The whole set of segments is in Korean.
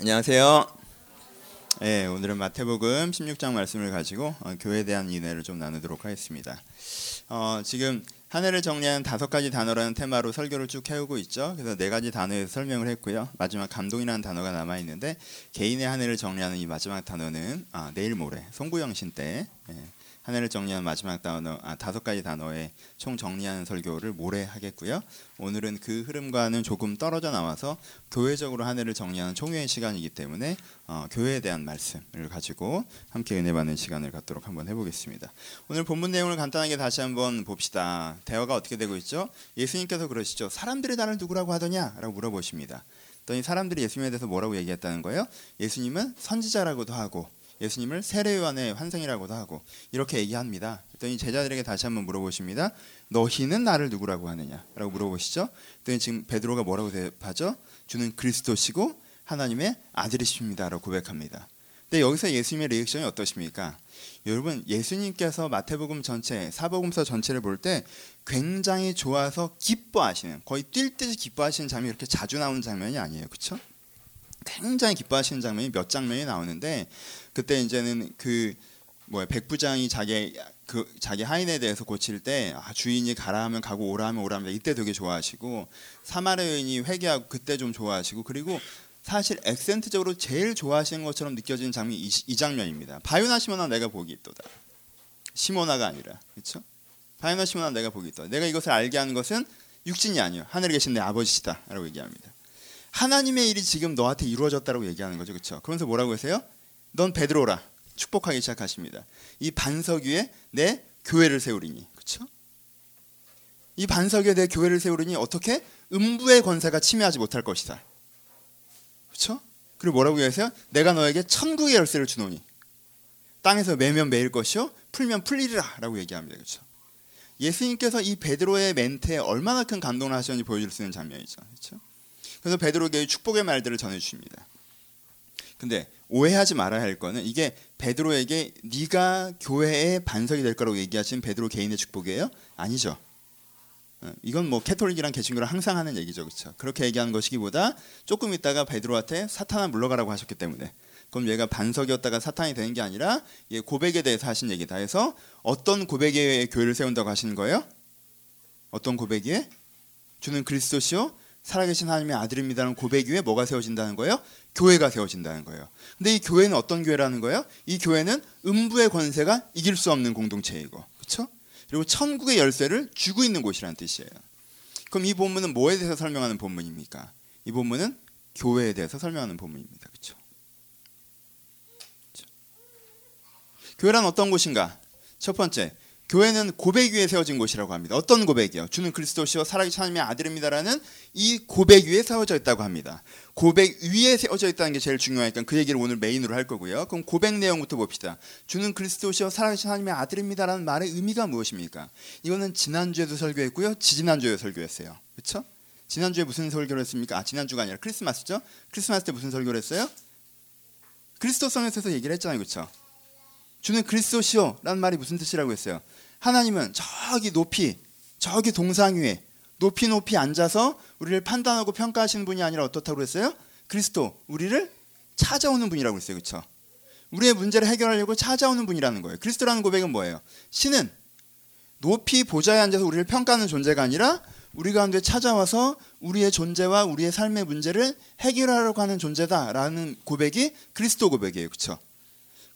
안녕하세요. 네, 오늘은 마태복음 16장 말씀을 가지고 어, 교회에 대한 인해를 좀 나누도록 하겠습니다. 어, 지금 한 해를 정리한 다섯 가지 단어라는 테마로 설교를 쭉 해오고 있죠. 그래서 네 가지 단어에서 설명을 했고요. 마지막 감동이라는 단어가 남아 있는데 개인의 한 해를 정리하는 이 마지막 단어는 아, 내일 모레 송구영신 때 예, 한 해를 정리한 마지막 단어 아, 다섯 가지 단어에 총 정리하는 설교를 모레 하겠고요. 오늘은 그 흐름과는 조금 떨어져 나와서 교회적으로 한 해를 정리하는 총회의 시간이기 때문에 어, 교회에 대한 말씀을 가지고 함께 은혜 받는 시간을 갖도록 한번 해보겠습니다. 오늘 본문 내용을 간단하게 다시 한번 봅시다. 대화가 어떻게 되고 있죠? 예수님께서 그러시죠. 사람들이 나를 누구라고 하더냐라고 물어보십니다. 또 사람들이 예수님에 대해서 뭐라고 얘기했다는 거예요? 예수님은 선지자라고도 하고 예수님을 세례요한의 환생이라고도 하고 이렇게 얘기합니다. 그랬더니 제자들에게 다시 한번 물어보십니다. 너희는 나를 누구라고 하느냐라고 물어보시죠. 그랬더니 지금 베드로가 뭐라고 대답하죠? 주는 그리스도시고 하나님의 아들이십니다라고 고백합니다. 근데 여기서 예수님의 리액션이 어떠십니까? 여러분 예수님께서 마태복음 전체, 사복음서 전체를 볼 때 굉장히 좋아서 기뻐하시는 거의 뛸 듯이 기뻐하시는 장면이 이렇게 자주 나오는 장면이 아니에요, 그렇죠? 굉장히 기뻐하시는 장면이 몇 장면이 나오는데 그때 이제는 그 뭐야 백부장이 자기 그 자기 하인에 대해서 고칠 때 아, 주인이 가라 하면 가고 오라 하면 오라 합니다. 이때 되게 좋아하시고 사마리 여인이 회개하고 그때 좀 좋아하시고 그리고 사실 액센트적으로 제일 좋아하시는 것처럼 느껴지는 장면이 이, 이 장면입니다. 바요나 시모나 내가 복이 있도다. 시모나가 아니라 그렇죠? 바요나 시모나 내가 복이 있다. 내가 이것을 알게 하는 것은 육신이 아니요 하늘에 계신 내 아버지시다라고 얘기합니다. 하나님의 일이 지금 너한테 이루어졌다고 얘기하는 거죠, 그렇죠? 그러면서 뭐라고 하세요? 넌 베드로라 축복하기 시작하십니다. 이 반석 위에 내 교회를 세우리니 그렇죠? 이 반석 위에 내 교회를 세우리니 어떻게 음부의 권세가 침해하지 못할 것이다. 그렇죠? 그리고 뭐라고 하세요? 내가 너에게 천국의 열쇠를 주노니 땅에서 매면 매일 것이요 풀면 풀리리라라고 얘기합니다. 그렇죠? 예수님께서 이 베드로의 멘트에 얼마나 큰 감동을 하셨는지 보여줄 수 있는 장면이죠. 그렇죠? 그래서 베드로에게 축복의 말들을 전해 주십니다. 근데 오해하지 말아야 할 거는 이게 베드로에게 네가 교회의 반석이 될 거라고 얘기하신 베드로 개인의 축복이에요? 아니죠. 어, 이건 뭐 캐톨릭이랑 개신교랑 항상 하는 얘기죠, 그렇죠? 그렇게 얘기하는 것이기보다 조금 있다가 베드로한테 사탄아 물러가라고 하셨기 때문에 그럼 얘가 반석이었다가 사탄이 되는 게 아니라 얘 고백에 대해서 하신 얘기다 해서 어떤 고백에 교회를 세운다고 하시는 거예요? 어떤 고백이에? 주는 그리스도시요 살아계신 하나님의 아들입니다라는 고백 위에 뭐가 세워진다는 거예요? 교회가 세워진다는 거예요. 근데 이 교회는 어떤 교회라는 거예요? 이 교회는 음부의 권세가 이길 수 없는 공동체이고, 그렇죠? 그리고 천국의 열쇠를 쥐고 있는 곳이라는 뜻이에요. 그럼 이 본문은 뭐에 대해서 설명하는 본문입니까? 이 본문은 교회에 대해서 설명하는 본문입니다. 그렇죠? 교회란 어떤 곳인가? 첫 번째, 교회는 고백 위에 세워진 곳이라고 합니다. 어떤 고백이요? 주는 그리스도시요 살아계신 하나님의 아들입니다라는 이 고백 위에 세워져 있다고 합니다. 고백 위에 세워져 있다는 게 제일 중요하니까 그 얘기를 오늘 main으로 할 거고요. 그럼 고백 내용부터 봅시다. 주는 그리스도시요 살아계신 하나님의 아들입니다라는 말의 의미가 무엇입니까? 이거는 지난주에도 설교했고요. 지지난주에 설교했어요. 그렇죠? 지난주에 무슨 설교를 했습니까? 아, 지난주가 아니라 크리스마스죠? 크리스마스 때 무슨 설교를 했어요? 그리스도성에서 얘기를 했잖아요. 그렇죠? 주는 그리스도시요라는 말이 무슨 뜻이라고 했어요? 하나님은 저기 높이 저기 동상 위에 높이 높이 앉아서 우리를 판단하고 평가하시는 분이 아니라 어떻다고 그랬어요? 그리스도 우리를 찾아오는 분이라고 그랬어요. 그렇죠? 우리의 문제를 해결하려고 찾아오는 분이라는 거예요. 그리스도라는 고백은 뭐예요? 신은 높이 보좌에 앉아서 우리를 평가하는 존재가 아니라 우리 가운데 찾아와서 우리의 존재와 우리의 삶의 문제를 해결하려고 하는 존재다라는 고백이 그리스도 고백이에요. 그렇죠?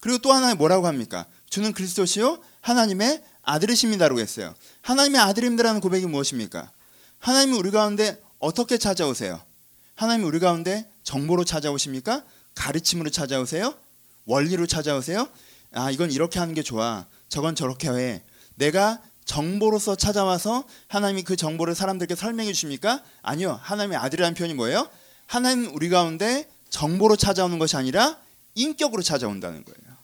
그리고 또 하나 뭐라고 합니까? 주는 그리스도시요 하나님의 아들이십니다라고 했어요. 하나님의 아들입니다라는 고백이 무엇입니까? 하나님이 우리 가운데 어떻게 찾아오세요? 하나님이 우리 가운데 정보로 찾아오십니까? 가르침으로 찾아오세요? 원리로 찾아오세요? 아, 이건 이렇게 하는 게 좋아. 저건 저렇게 해. 내가 정보로서 찾아와서 하나님이 그 정보를 사람들께 설명해 주십니까? 아니요. 하나님의 아들이라는 표현이 뭐예요? 하나님 우리 가운데 정보로 찾아오는 것이 아니라 인격으로 찾아온다는 거예요.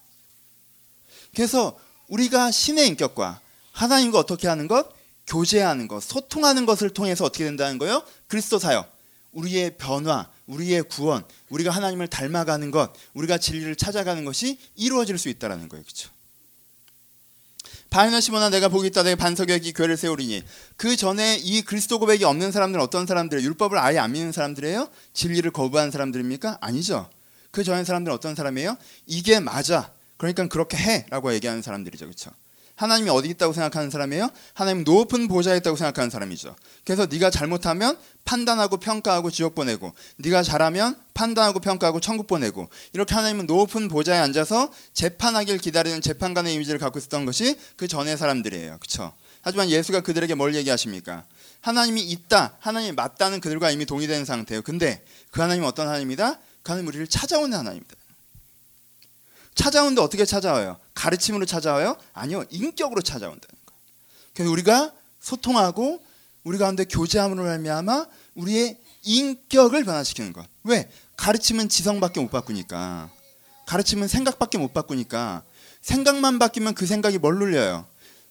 그래서 우리가 신의 인격과 하나님과 어떻게 하는 것? 교제하는 것, 소통하는 것을 통해서 어떻게 된다는 거예요? 그리스도 사역. 우리의 변화, 우리의 구원, 우리가 하나님을 닮아가는 것, 우리가 진리를 찾아가는 것이 이루어질 수 있다라는 거예요. 그렇죠? 바이나 시모나 내가 보기 있다 내 반석에 이 교회를 세우리니 그 전에 이 그리스도 고백이 없는 사람들은 어떤 사람들이에요? 율법을 아예 안 믿는 사람들이에요? 진리를 거부하는 사람들입니까? 아니죠. 그 전에 사람들은 어떤 사람이에요? 이게 맞아. 그러니까 그렇게 해라고 얘기하는 사람들이죠. 그렇죠? 하나님이 어디 있다고 생각하는 사람이에요? 하나님 높은 보좌에 있다고 생각하는 사람이죠. 그래서 네가 잘못하면 판단하고 평가하고 지옥 보내고 네가 잘하면 판단하고 평가하고 천국 보내고 이렇게 하나님은 높은 보좌에 앉아서 재판하길 기다리는 재판관의 이미지를 갖고 있었던 것이 그 전의 사람들이에요. 그렇죠? 하지만 예수가 그들에게 뭘 얘기하십니까? 하나님이 있다, 하나님이 맞다는 그들과 이미 동의된 상태예요. 근데 그 하나님은 어떤 하나님이다? 그 하나님 우리를 찾아오는 하나님이다. 찾아오는데 어떻게 찾아와요? 가르침으로 찾아와요? 아니요, 인격으로 찾아온다는 거예요. 그래서 우리가 소통하고 우리 가운데 교제함으로 말미암아 우리의 인격을 변화시키는 것. 왜? 가르침은 지성밖에 못 바꾸니까. 가르침은 생각밖에 못 바꾸니까. 생각만 바뀌면 그 생각이 뭘 눌려요?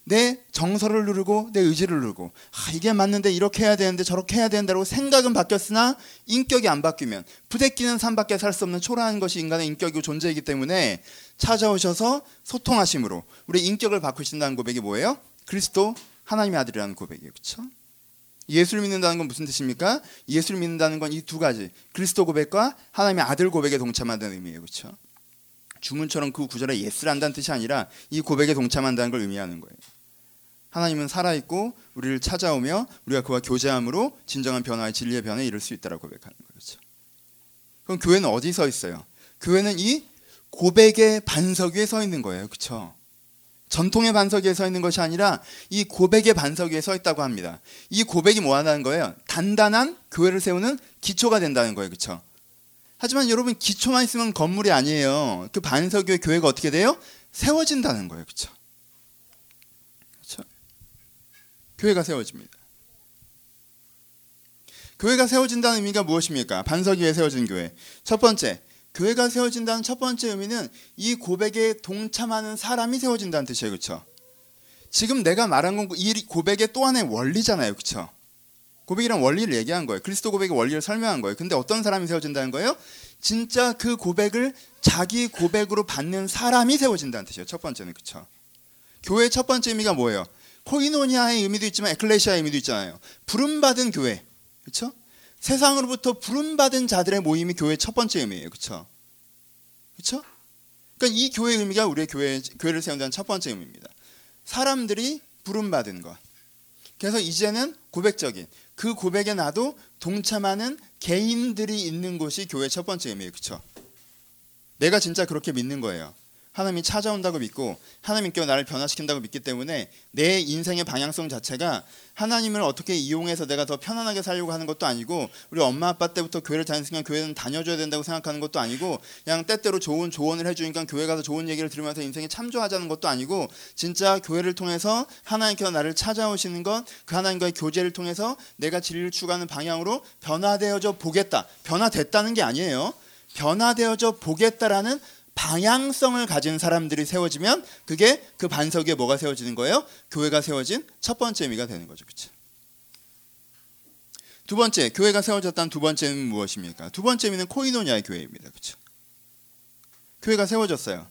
내 정서를 누르고 내 의지를 누르고 아 이게 맞는데 이렇게 해야 되는데 저렇게 해야 된다고 생각은 바뀌었으나 인격이 안 바뀌면 부대끼는 삶밖에 살 수 없는 초라한 것이 인간의 인격이고 존재이기 때문에 찾아오셔서 소통하심으로 우리 인격을 바꾸신다는 고백이 뭐예요? 그리스도 하나님의 아들이라는 고백이에요. 그렇죠? 예수를 믿는다는 건 무슨 뜻입니까? 예수를 믿는다는 건 이 두 가지 그리스도 고백과 하나님의 아들 고백에 동참한다는 의미예요. 그렇죠? 주문처럼 그 구절에 yes를 한다는 뜻이 아니라 이 고백에 동참한다는 걸 의미하는 거예요. 하나님은 살아있고 우리를 찾아오며 우리가 그와 교제함으로 진정한 변화의 진리의 변화에 이룰 수 있다고 고백하는 거죠. 그럼 교회는 어디 서 있어요? 교회는 이 고백의 반석 위에 서 있는 거예요. 그렇죠? 전통의 반석 위에 서 있는 것이 아니라 이 고백의 반석 위에 서 있다고 합니다. 이 고백이 뭐 하는 거예요? 단단한 교회를 세우는 기초가 된다는 거예요. 그렇죠? 하지만 여러분 기초만 있으면 건물이 아니에요. 그 반석 위에 교회가 어떻게 돼요? 세워진다는 거예요. 그렇죠? 교회가 세워집니다. 교회가 세워진다는 의미가 무엇입니까? 반석 위에 세워진 교회. 첫 번째, 교회가 세워진다는 첫 번째 의미는 이 고백에 동참하는 사람이 세워진다는 뜻이에요. 그렇죠? 지금 내가 말한 건 이 고백의 또 하나의 원리잖아요. 그렇죠? 고백이란 원리를 얘기한 거예요. 그리스도 고백의 원리를 설명한 거예요. 근데 어떤 사람이 세워진다는 거예요? 진짜 그 고백을 자기 고백으로 받는 사람이 세워진다는 뜻이에요. 첫 번째는 그렇죠? 교회의 첫 번째 의미가 뭐예요? 코이노니아의 의미도 있지만 에클레시아의 의미도 있잖아요. 부름받은 교회. 그렇죠? 세상으로부터 부름받은 자들의 모임이 교회의 첫 번째 의미예요. 그렇죠? 그렇죠? 그러니까 이 교회의 의미가 우리의 교회 교회를 세운다는 첫 번째 의미입니다. 사람들이 부름받은 것. 그래서 이제는 고백적인 그 고백에 나도 동참하는 개인들이 있는 곳이 교회의 첫 번째 의미예요. 그렇죠? 내가 진짜 그렇게 믿는 거예요. 하나님이 찾아온다고 믿고 하나님께 나를 변화시킨다고 믿기 때문에 내 인생의 방향성 자체가 하나님을 어떻게 이용해서 내가 더 편안하게 살려고 하는 것도 아니고 우리 엄마 아빠 때부터 교회를 다녔으니까 교회는 다녀줘야 된다고 생각하는 것도 아니고 그냥 때때로 좋은 조언을 해주니까 교회 가서 좋은 얘기를 들으면서 인생에 참조하자는 것도 아니고 진짜 교회를 통해서 하나님께서 나를 찾아오시는 것 그 하나님과의 교제를 통해서 내가 진리를 추구하는 방향으로 변화되어져 보겠다 변화됐다는 게 아니에요. 변화되어져 보겠다라는 방향성을 가진 사람들이 세워지면 그게 그 반석 위에 뭐가 세워지는 거예요? 교회가 세워진 첫 번째 의미가 되는 거죠. 그렇죠? 두 번째, 교회가 세워졌다는 두 번째 의미는 무엇입니까? 두 번째 의미는 코이노니아의 교회입니다. 그렇죠? 교회가 세워졌어요.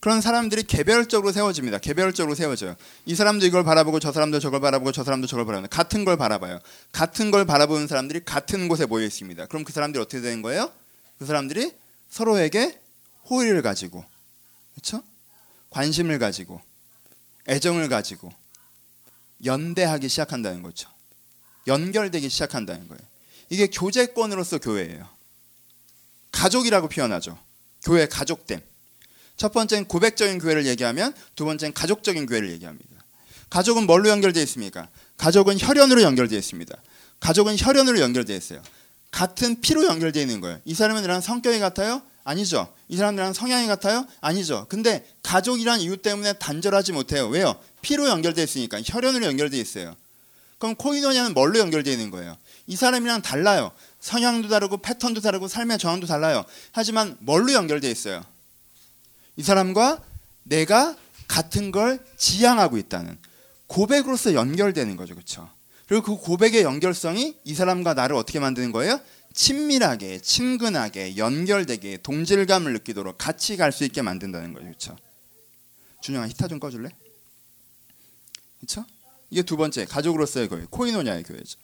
그런 사람들이 개별적으로 세워집니다. 개별적으로 세워져요. 이 사람도 이걸 바라보고 저 사람도 저걸 바라보고 저 사람도 저걸 바라보는 같은 걸 바라봐요. 같은 걸 바라보는 사람들이 같은 곳에 모여 있습니다. 그럼 그 사람들이 어떻게 되는 거예요? 그 사람들이 서로에게 호의를 가지고 그렇죠? 관심을 가지고 애정을 가지고 연대하기 시작한다는 거죠. 연결되기 시작한다는 거예요. 이게 교제권으로서 교회예요. 가족이라고 표현하죠. 교회 가족됨. 첫 번째는 고백적인 교회를 얘기하면 두 번째는 가족적인 교회를 얘기합니다. 가족은 뭘로 연결되어 있습니까? 가족은 혈연으로 연결되어 있습니다. 가족은 혈연으로 연결되어 있어요. 같은 피로 연결되어 있는 거예요. 이 사람은 나랑 성격이 같아요? 아니죠. 이 사람들랑 성향이 같아요? 아니죠. 근데 가족이란 이유 때문에 단절하지 못해요. 왜요? 피로 연결되어 있으니까 혈연으로 연결되어 있어요. 그럼 코이노냐는 뭘로 연결되어 있는 거예요? 이 사람이랑 달라요. 성향도 다르고 패턴도 다르고 삶의 정황도 달라요. 하지만 뭘로 연결되어 있어요? 이 사람과 내가 같은 걸 지향하고 있다는 고백으로서 연결되는 거죠. 그렇죠? 그리고 그 고백의 연결성이 이 사람과 나를 어떻게 만드는 거예요? 친밀하게, 친근하게, 연결되게, 동질감을 느끼도록 같이 갈 수 있게 만든다는 거죠. 그렇죠? 준영아 히타 좀 꺼줄래? 그렇죠? 이게 두 번째 가족으로서의 교회, 코이노냐의 교회죠.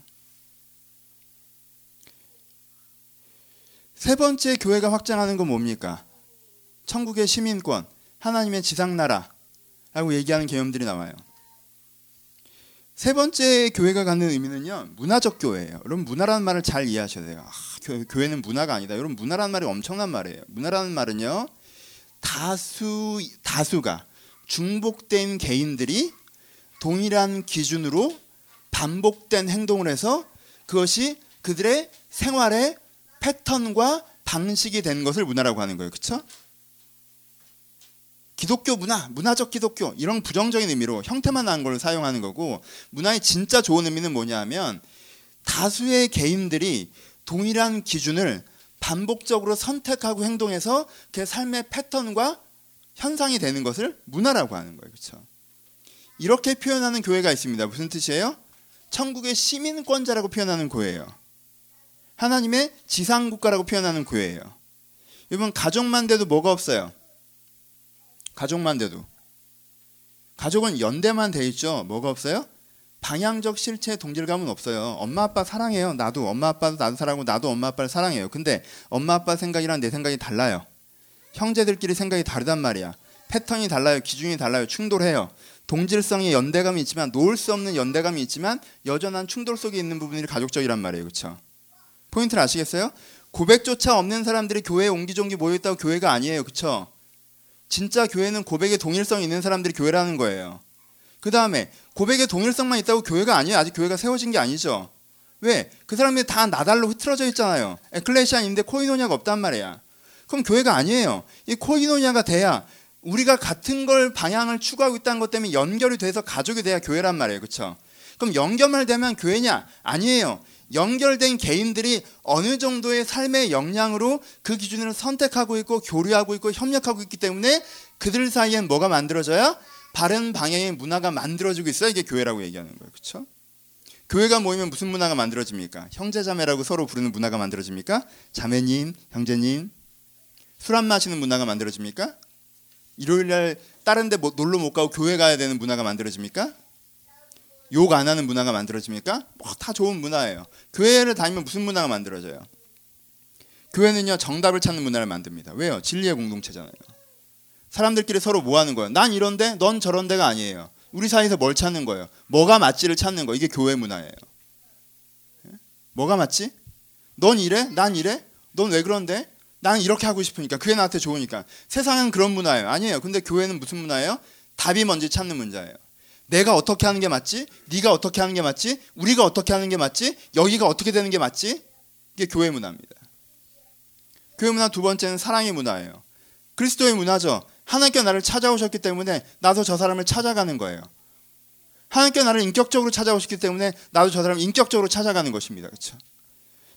세 번째 교회가 확장하는 건 뭡니까? 천국의 시민권, 하나님의 지상나라라고 얘기하는 개념들이 나와요. 세 번째 교회가 갖는 의미는요 문화적 교회예요. 여러분 문화라는 말을 잘 이해하셔야 돼요. 아, 교, 회는 문화가 아니다. 여러분 문화라는 말이 엄청난 말이에요. 문화라는 말은요 다수 다수가 중복된 개인들이 동일한 기준으로 반복된 행동을 해서 그것이 그들의 생활의 패턴과 방식이 된 것을 문화라고 하는 거예요. 그렇죠? 기독교 문화, 문화적 기독교 이런 부정적인 의미로 형태만 난걸 사용하는 거고 문화의 진짜 좋은 의미는 뭐냐면 다수의 개인들이 동일한 기준을 반복적으로 선택하고 행동해서 그 삶의 패턴과 현상이 되는 것을 문화라고 하는 거예요. 그렇죠? 이렇게 표현하는 교회가 있습니다. 무슨 뜻이에요? 천국의 시민권자라고 표현하는 교회예요. 하나님의 지상국가라고 표현하는 교회예요. 여러분 가족만 돼도 뭐가 없어요? 가족만 돼도 가족은 연대만 돼 있죠. 뭐가 없어요? 방향적 실체 동질감은 없어요. 엄마 아빠 사랑해요. 나도 엄마 아빠도 나도 사랑하고 나도 엄마 아빠를 사랑해요. 근데 엄마 아빠 생각이랑 내 생각이 달라요. 형제들끼리 생각이 다르단 말이야. 패턴이 달라요. 기준이 달라요. 충돌해요. 동질성의 연대감이 있지만 놓을 수 없는 연대감이 있지만 여전한 충돌 속에 있는 부분이 가족적이란 말이에요. 그렇죠? 포인트를 아시겠어요? 고백조차 없는 사람들이 교회에 옹기종기 모여 있다고 교회가 아니에요. 그렇죠? 진짜 교회는 고백의 동일성이 있는 사람들이 교회라는 거예요. 그 다음에 고백의 동일성만 있다고 교회가 아니에요. 아직 교회가 세워진 게 아니죠. 왜? 그 사람들이 다 나달로 흐트러져 있잖아요. 에클레시아인데 코이노냐가 없단 말이야. 그럼 교회가 아니에요. 이 코이노냐가 돼야 우리가 같은 걸 방향을 추구하고 있다는 것 때문에 연결이 돼서 가족이 돼야 교회란 말이에요. 그렇죠? 그럼 연결만 되면 교회냐? 아니에요. 연결된 개인들이 어느 정도의 삶의 역량으로 그 기준을 선택하고 있고 교류하고 있고 협력하고 있기 때문에 그들 사이엔 뭐가 만들어져야 바른 방향의 문화가 만들어지고 있어야 이게 교회라고 얘기하는 거예요. 그렇죠? 교회가 모이면 무슨 문화가 만들어집니까? 형제자매라고 서로 부르는 문화가 만들어집니까? 자매님, 형제님. 술 안 마시는 문화가 만들어집니까? 일요일 날 다른 데뭐 놀러 못 가고 교회 가야 되는 문화가 만들어집니까? 욕 안 하는 문화가 만들어집니까? 뭐 다 좋은 문화예요. 교회를 다니면 무슨 문화가 만들어져요? 교회는요 정답을 찾는 문화를 만듭니다. 왜요? 진리의 공동체잖아요. 사람들끼리 서로 뭐 하는 거예요? 난 이런데 넌 저런데가 아니에요. 우리 사이에서 뭘 찾는 거예요? 뭐가 맞지를 찾는 거. 이게 교회 문화예요. 예? 뭐가 맞지? 넌 이래? 난 이래? 넌 왜 그런데? 나는 이렇게 하고 싶으니까 그게 나한테 좋으니까. 세상은 그런 문화예요. 아니에요. 근데 교회는 무슨 문화예요? 답이 뭔지 찾는 문제예요. 내가 어떻게 하는 게 맞지? 네가 어떻게 하는 게 맞지? 우리가 어떻게 하는 게 맞지? 여기가 어떻게 되는 게 맞지? 이게 교회 문화입니다. 교회 문화 두 번째는 사랑의 문화예요. 그리스도의 문화죠. 하나님께 나를 찾아오셨기 때문에 나도 저 사람을 찾아가는 거예요. 하나님께 나를 인격적으로 찾아오셨기 때문에 나도 저 사람을 인격적으로 찾아가는 것입니다. 그렇죠?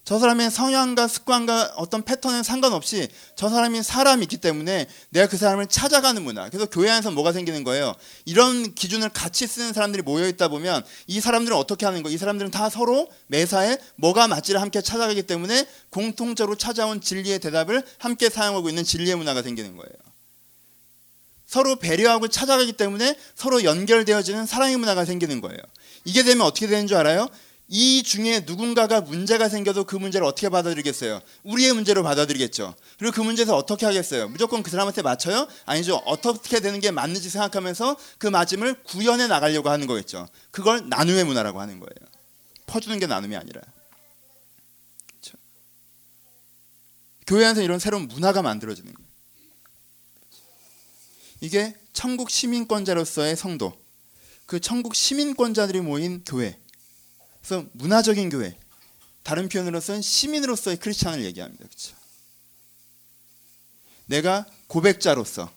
저 사람의 성향과 습관과 어떤 패턴에 상관없이 저 사람이 사람이 있기 때문에 내가 그 사람을 찾아가는 문화. 그래서 교회 안에서 뭐가 생기는 거예요? 이런 기준을 같이 쓰는 사람들이 모여 있다 보면 이 사람들은 어떻게 하는 거? 이 사람들은 다 서로 매사에 뭐가 맞지를 함께 찾아가기 때문에 공통적으로 찾아온 진리의 대답을 함께 사용하고 있는 진리의 문화가 생기는 거예요. 서로 배려하고 찾아가기 때문에 서로 연결되어지는 사랑의 문화가 생기는 거예요. 이게 되면 어떻게 되는 줄 알아요? 이 중에 누군가가 문제가 생겨도 그 문제를 어떻게 받아들이겠어요? 우리의 문제로 받아들이겠죠. 그리고 그 문제에서 어떻게 하겠어요? 무조건 그 사람한테 맞춰요? 아니죠. 어떻게 되는 게 맞는지 생각하면서 그 맞음을 구현해 나가려고 하는 거겠죠. 그걸 나눔의 문화라고 하는 거예요. 퍼주는 게 나눔이 아니라. 그렇죠? 교회 안에서 이런 새로운 문화가 만들어지는 거예요. 이게 천국 시민권자로서의 성도, 그 천국 시민권자들이 모인 교회. 그래서 문화적인 교회, 다른 표현으로서는 시민으로서의 크리스찬을 얘기합니다. 그렇죠? 내가 고백자로서,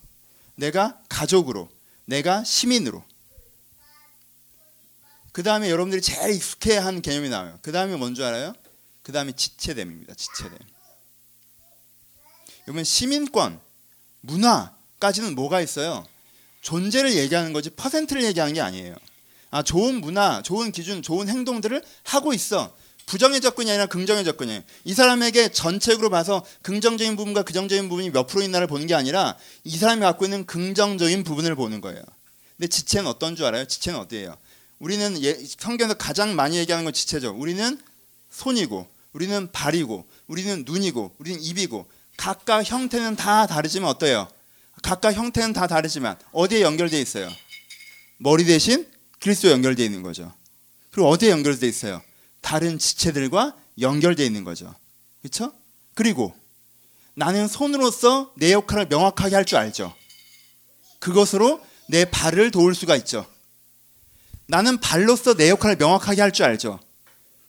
내가 가족으로, 내가 시민으로. 그 다음에 여러분들이 제일 익숙해한 개념이 나와요. 그 다음에 뭔지 알아요? 그 다음에 지체됨입니다. 지체됨. 여러분 시민권, 문화까지는 뭐가 있어요? 존재를 얘기하는 거지 퍼센트를 얘기하는 게 아니에요. 아, 좋은 문화, 좋은 기준, 좋은 행동들을 하고 있어. 부정의 접근이 아니라 긍정의 접근이에요. 이 사람에게 전체적으로 봐서 긍정적인 부분과 긍정적인 부분이 몇 프로 있나를 보는 게 아니라 이 사람이 갖고 있는 긍정적인 부분을 보는 거예요. 근데 지체는 어떤 줄 알아요? 지체는 어디예요? 우리는 예, 성경에서 가장 많이 얘기하는 건 지체죠. 우리는 손이고 우리는 발이고 우리는 눈이고 우리는 입이고 각각 형태는 다 다르지만 어때요? 각각 형태는 다 다르지만 어디에 연결돼 있어요? 머리 대신 그리스도에 연결돼 있는 거죠. 그리고 어디에 연결돼 있어요? 다른 지체들과 연결돼 있는 거죠. 그렇죠? 그리고 나는 손으로서 내 역할을 명확하게 할 줄 알죠. 그것으로 내 발을 도울 수가 있죠. 나는 발로서 내 역할을 명확하게 할 줄 알죠.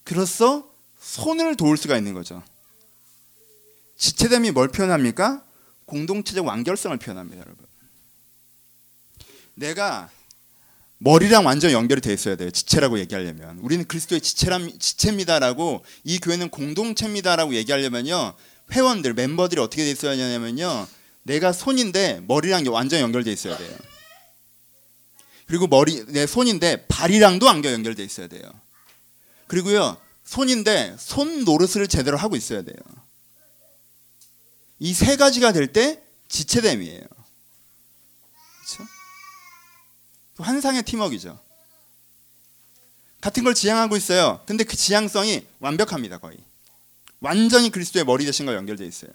그로써 손을 도울 수가 있는 거죠. 지체됨이 뭘 표현합니까? 공동체적 완결성을 표현합니다, 여러분. 내가 머리랑 완전 연결이 돼 있어야 돼요. 지체라고 얘기하려면 우리는 그리스도의 지체람 지체입니다라고 이 교회는 공동체입니다라고 얘기하려면요 회원들 멤버들이 어떻게 돼 있어야 하냐면요 내가 손인데 머리랑 완전 연결돼 있어야 돼요. 그리고 머리 내 손인데 발이랑도 안겨 연결돼 있어야 돼요. 그리고요 손인데 손 노릇을 제대로 하고 있어야 돼요. 이 세 가지가 될 때 지체됨이에요. 그렇죠? 환상의 팀워크이죠. 같은 걸 지향하고 있어요. 근데 그 지향성이 완벽합니다, 거의. 완전히 그리스도의 머리 대신과 연결되어 있어요.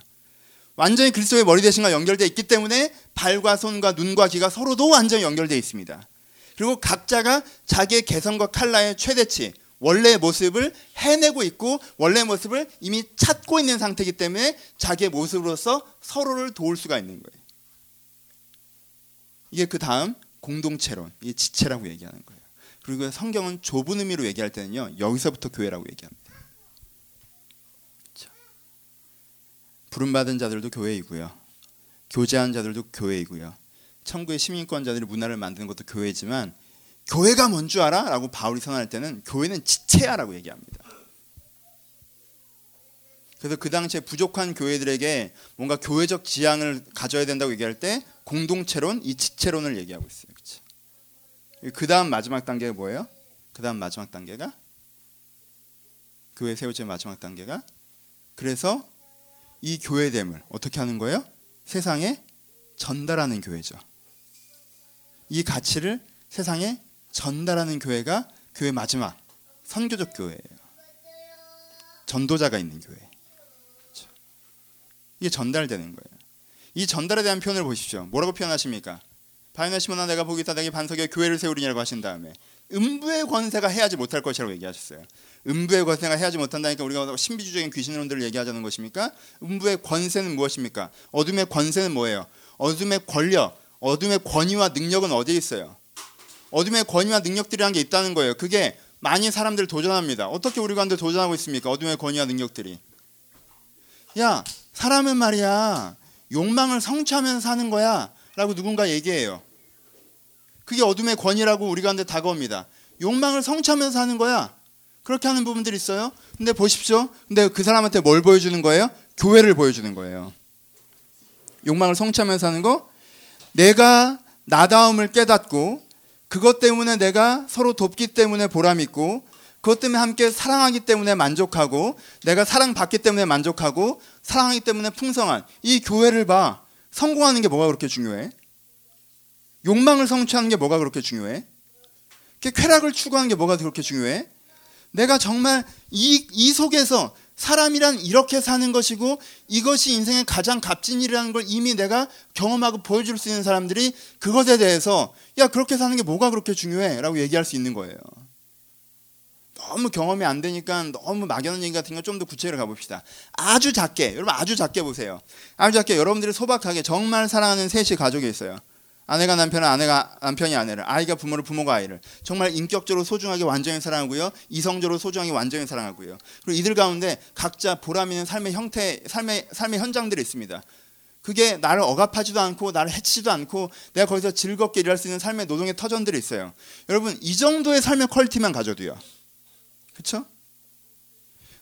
완전히 그리스도의 머리 대신과 연결되어 있기 때문에 발과 손과 눈과 귀가 서로도 완전히 연결되어 있습니다. 그리고 각자가 자기의 개성과 칼라의 최대치, 원래의 모습을 해내고 있고 원래의 모습을 이미 찾고 있는 상태이기 때문에 자기의 모습으로서 서로를 도울 수가 있는 거예요. 이게 그 다음 공동체론, 이 지체라고 얘기하는 거예요. 그리고 성경은 좁은 의미로 얘기할 때는요, 여기서부터 교회라고 얘기합니다. 부름받은 자들도 교회이고요. 교제한 자들도 교회이고요. 천국의 시민권자들이 문화를 만드는 것도 교회지만 교회가 뭔 줄 알아? 라고 바울이 선언할 때는 교회는 지체야 라고 얘기합니다. 그래서 그 당시에 부족한 교회들에게 뭔가 교회적 지향을 가져야 된다고 얘기할 때 공동체론, 이 지체론을 얘기하고 있어요. 그 다음 마지막 단계가 뭐예요? 그 다음 마지막 단계가 교회 세우지 마지막 단계가 그래서 이 교회됨을 어떻게 하는 거예요? 세상에 전달하는 교회죠. 이 가치를 세상에 전달하는 교회가 교회 마지막 선교적 교회예요. 전도자가 있는 교회. 그렇죠. 이게 전달되는 거예요. 이 전달에 대한 표현을 보십시오. 뭐라고 표현하십니까? 바이나 시모나 내가 보기 따다기 반석에 교회를 세우리냐고 하신 다음에 음부의 권세가 해야지 못할 것이라고 얘기하셨어요. 음부의 권세가 해야지 못한다니까 우리가 신비주적인 귀신론들을 얘기하자는 것입니까? 음부의 권세는 무엇입니까? 어둠의 권세는 뭐예요? 어둠의 권력, 어둠의 권위와 능력은 어디에 있어요? 어둠의 권위와 능력들이란 게 있다는 거예요. 그게 많이 사람들 도전합니다. 어떻게 우리 가운데 도전하고 있습니까? 어둠의 권위와 능력들이. 야, 사람은 말이야. 욕망을 성취하면서 사는 거야. 라고 누군가 얘기해요. 그게 어둠의 권위라고 우리 가운데 다가옵니다. 욕망을 성취하면서 하는 거야. 그렇게 하는 부분들이 있어요. 근데 보십시오. 근데 그 사람한테 뭘 보여주는 거예요? 교회를 보여주는 거예요. 욕망을 성취하면서 하는 거. 내가 나다움을 깨닫고 그것 때문에 내가 서로 돕기 때문에 보람 있고 그것 때문에 함께 사랑하기 때문에 만족하고 내가 사랑받기 때문에 만족하고 사랑하기 때문에 풍성한 이 교회를 봐. 성공하는 게 뭐가 그렇게 중요해? 욕망을 성취하는 게 뭐가 그렇게 중요해? 쾌락을 추구하는 게 뭐가 그렇게 중요해? 내가 정말 이, 이 속에서 사람이란 이렇게 사는 것이고 이것이 인생의 가장 값진 일이라는 걸 이미 내가 경험하고 보여줄 수 있는 사람들이 그것에 대해서 야 그렇게 사는 게 뭐가 그렇게 중요해? 라고 얘기할 수 있는 거예요. 너무 경험이 안 되니까 너무 막연한 얘기 같은 거좀더 구체적으로 가봅시다. 아주 작게 여러분 아주 작게 보세요. 아주 작게 여러분들이 소박하게 정말 사랑하는 셋이 가족이 있어요. 아내가 남편을 아내가 남편이 아내를 아이가 부모를 부모가 아이를. 정말 인격적으로 소중하게 완전히 사랑하고요. 이성적으로 소중하게 완전히 사랑하고요. 그리고 이들 가운데 각자 보람 있는 삶의 형태 삶의 삶의 현장들이 있습니다. 그게 나를 억압하지도 않고 나를 해치지도 않고 내가 거기서 즐겁게 일할 수 있는 삶의 노동의 터전들이 있어요. 여러분 이 정도의 삶의 퀄리티만 가져도요. 그렇죠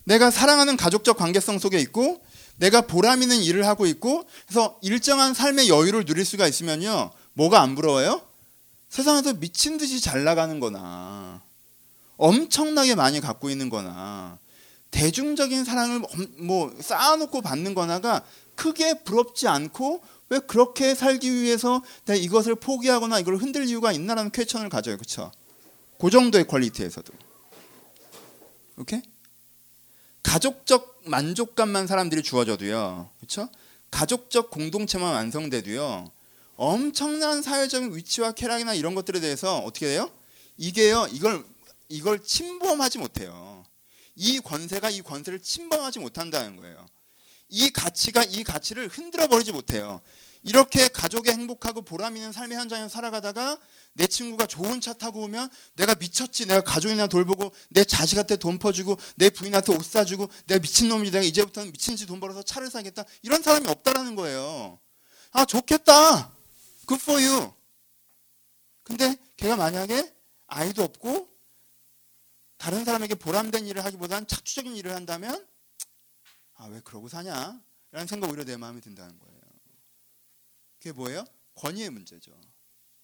내가 사랑하는 가족적 관계성 속에 있고 내가 보람 있는 일을 하고 있고 그래서 일정한 삶의 여유를 누릴 수가 있으면요 뭐가 안 부러워요? 세상에서 미친 듯이 잘 나가는 거나 엄청나게 많이 갖고 있는 거나 대중적인 사랑을 뭐 쌓아놓고 받는 거나가 크게 부럽지 않고 왜 그렇게 살기 위해서 내가 이것을 포기하거나 이걸 흔들 이유가 있나라는 퀘천을 가져요. 그렇죠? 그 정도의 퀄리티에서도. 오케이? 가족적 만족감만 사람들이 주어져도요. 그렇죠? 가족적 공동체만 완성돼도요. 엄청난 사회적인 위치와 쾌락이나 이런 것들에 대해서 어떻게 돼요? 이게요. 이걸 이걸 침범하지 못해요. 이 권세가 이 권세를 침범하지 못한다는 거예요. 이 가치가 이 가치를 흔들어 버리지 못해요. 이렇게 가족의 행복하고 보람 있는 삶의 현장에서 살아가다가 내 친구가 좋은 차 타고 오면 내가 미쳤지. 내가 가족이나 돌보고 내 자식한테 돈 퍼주고 내 부인한테 옷 사주고 내가 미친놈이지. 내가 이제부터는 미친 지 돈 벌어서 차를 사겠다. 이런 사람이 없다라는 거예요. 아 좋겠다. Good for you. 근데 걔가 만약에 아이도 없고 다른 사람에게 보람된 일을 하기보다는 착취적인 일을 한다면 아 왜 그러고 사냐? 라는 생각 오히려 내 마음에 든다는 거예요. 그게 뭐예요? 권위의 문제죠.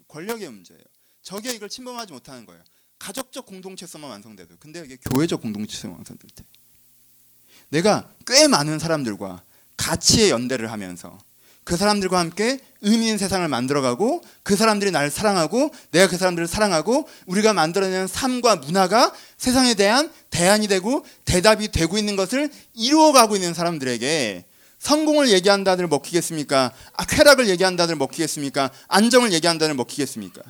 권력의 문제예요. 저게 이걸 침범하지 못하는 거예요. 가족적 공동체성만 완성돼도. 근데 이게 교회적 공동체성 완성될 때. 내가 꽤 많은 사람들과 가치의 연대를 하면서 그 사람들과 함께 의미 있는 세상을 만들어가고 그 사람들이 나를 사랑하고 내가 그 사람들을 사랑하고 우리가 만들어내는 삶과 문화가 세상에 대한 대안이 되고 대답이 되고 있는 것을 이루어가고 있는 사람들에게 성공을 얘기한다 들 먹히겠습니까? 아, 쾌락을 얘기한다 들 먹히겠습니까? 안정을 얘기한다 들 먹히겠습니까?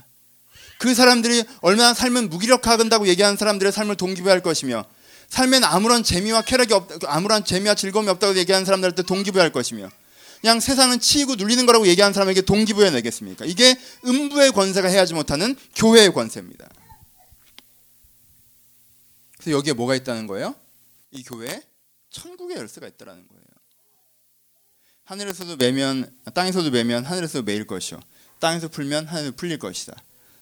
그 사람들이 얼마나 삶은 무기력하다고 얘기하는 사람들의 삶을 동기부여할 것이며 삶엔 아무런 재미와 쾌락이 없, 아무런 재미와 즐거움이 없다고 얘기하는 사람들한테 동기부여할 것이며 그냥 세상은 치이고 눌리는 거라고 얘기하는 사람에게 동기부여 내겠습니까? 이게 음부의 권세가 해야지 못하는 교회의 권세입니다. 그래서 여기에 뭐가 있다는 거예요? 이 교회에 천국의 열쇠가 있다라는 거예요. 하늘에서도 매면 땅에서도 매면 하늘에서도 매일 것이요. 땅에서 풀면 하늘에서 풀릴 것이다.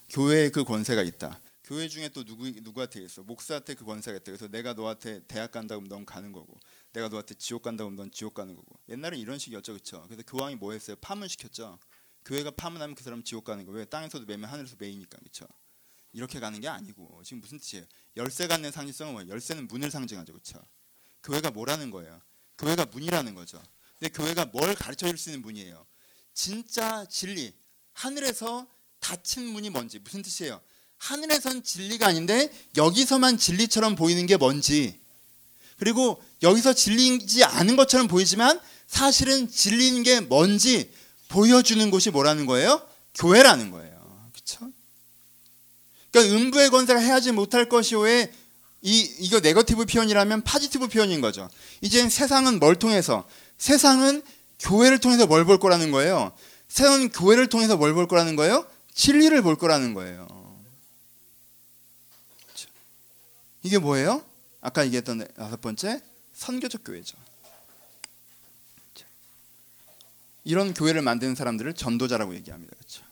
교회에 그 권세가 있다. 교회 중에 또 누구 누구한테 있어? 목사한테 그 권세가 있다. 그래서 내가 너한테 대학 간다고 하면 넌 가는 거고, 내가 너한테 지옥 간다고 하면 넌 지옥 가는 거고. 옛날에 이런 식이었죠, 그렇죠? 그래서 교황이 뭐 했어요? 파문시켰죠. 교회가 파문하면 그 사람 지옥 가는 거. 왜? 땅에서도 매면 하늘에서 매이니까, 그렇죠? 이렇게 가는 게 아니고 지금 무슨 뜻이에요? 열쇠 갖는 상징성은 뭐예요? 열쇠는 문을 상징하죠, 그렇죠? 교회가 뭐라는 거예요? 교회가 문이라는 거죠. 근데 교회가 뭘 가르쳐 줄 수 있는 문이에요? 진짜 진리. 하늘에서 닫힌 문이 뭔지 무슨 뜻이에요? 하늘에선 진리가 아닌데 여기서만 진리처럼 보이는 게 뭔지 그리고 여기서 진리지 않은 것처럼 보이지만 사실은 진리인 게 뭔지 보여주는 곳이 뭐라는 거예요? 교회라는 거예요. 그렇죠? 그러니까 음부의 권세가 해하지 못할 것이오에 이 이거 negative 표현이라면 positive 표현인 거죠. 이제 세상은 뭘 통해서 세상은 교회를 통해서 뭘 볼 거라는 거예요. 세상은 교회를 통해서 뭘 볼 거라는 거예요? 진리를 볼 거라는 거예요. 이게 뭐예요? 아까 얘기했던 다섯 번째 선교적 교회죠. 이런 교회를 만드는 사람들을 전도자라고 얘기합니다. 그렇죠?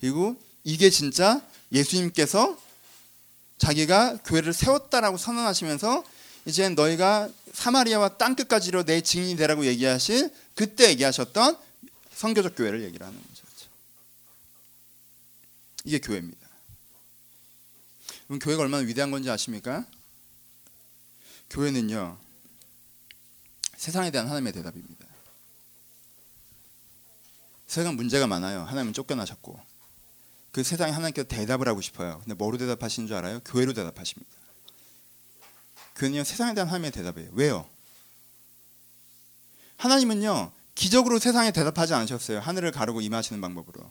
그리고 이게 진짜 예수님께서 자기가 교회를 세웠다라고 선언하시면서 이제 너희가 사마리아와 땅 끝까지로 내 증인이 되라고 얘기하실 그때 얘기하셨던 선교적 교회를 얘기를 하는 거죠. 그렇죠? 이게 교회입니다. 그럼 교회가 얼마나 위대한 건지 아십니까? 교회는요 세상에 대한 하나님의 대답입니다. 세상 문제가 많아요. 하나님은 쫓겨나셨고 그 세상에 하나님께서 대답을 하고 싶어요. 근데 뭐로 대답하시는 줄 알아요? 교회로 대답하십니다. 교회는요 세상에 대한 하나님의 대답이에요. 왜요? 하나님은요 기적으로 세상에 대답하지 않으셨어요. 하늘을 가르고 임하시는 방법으로.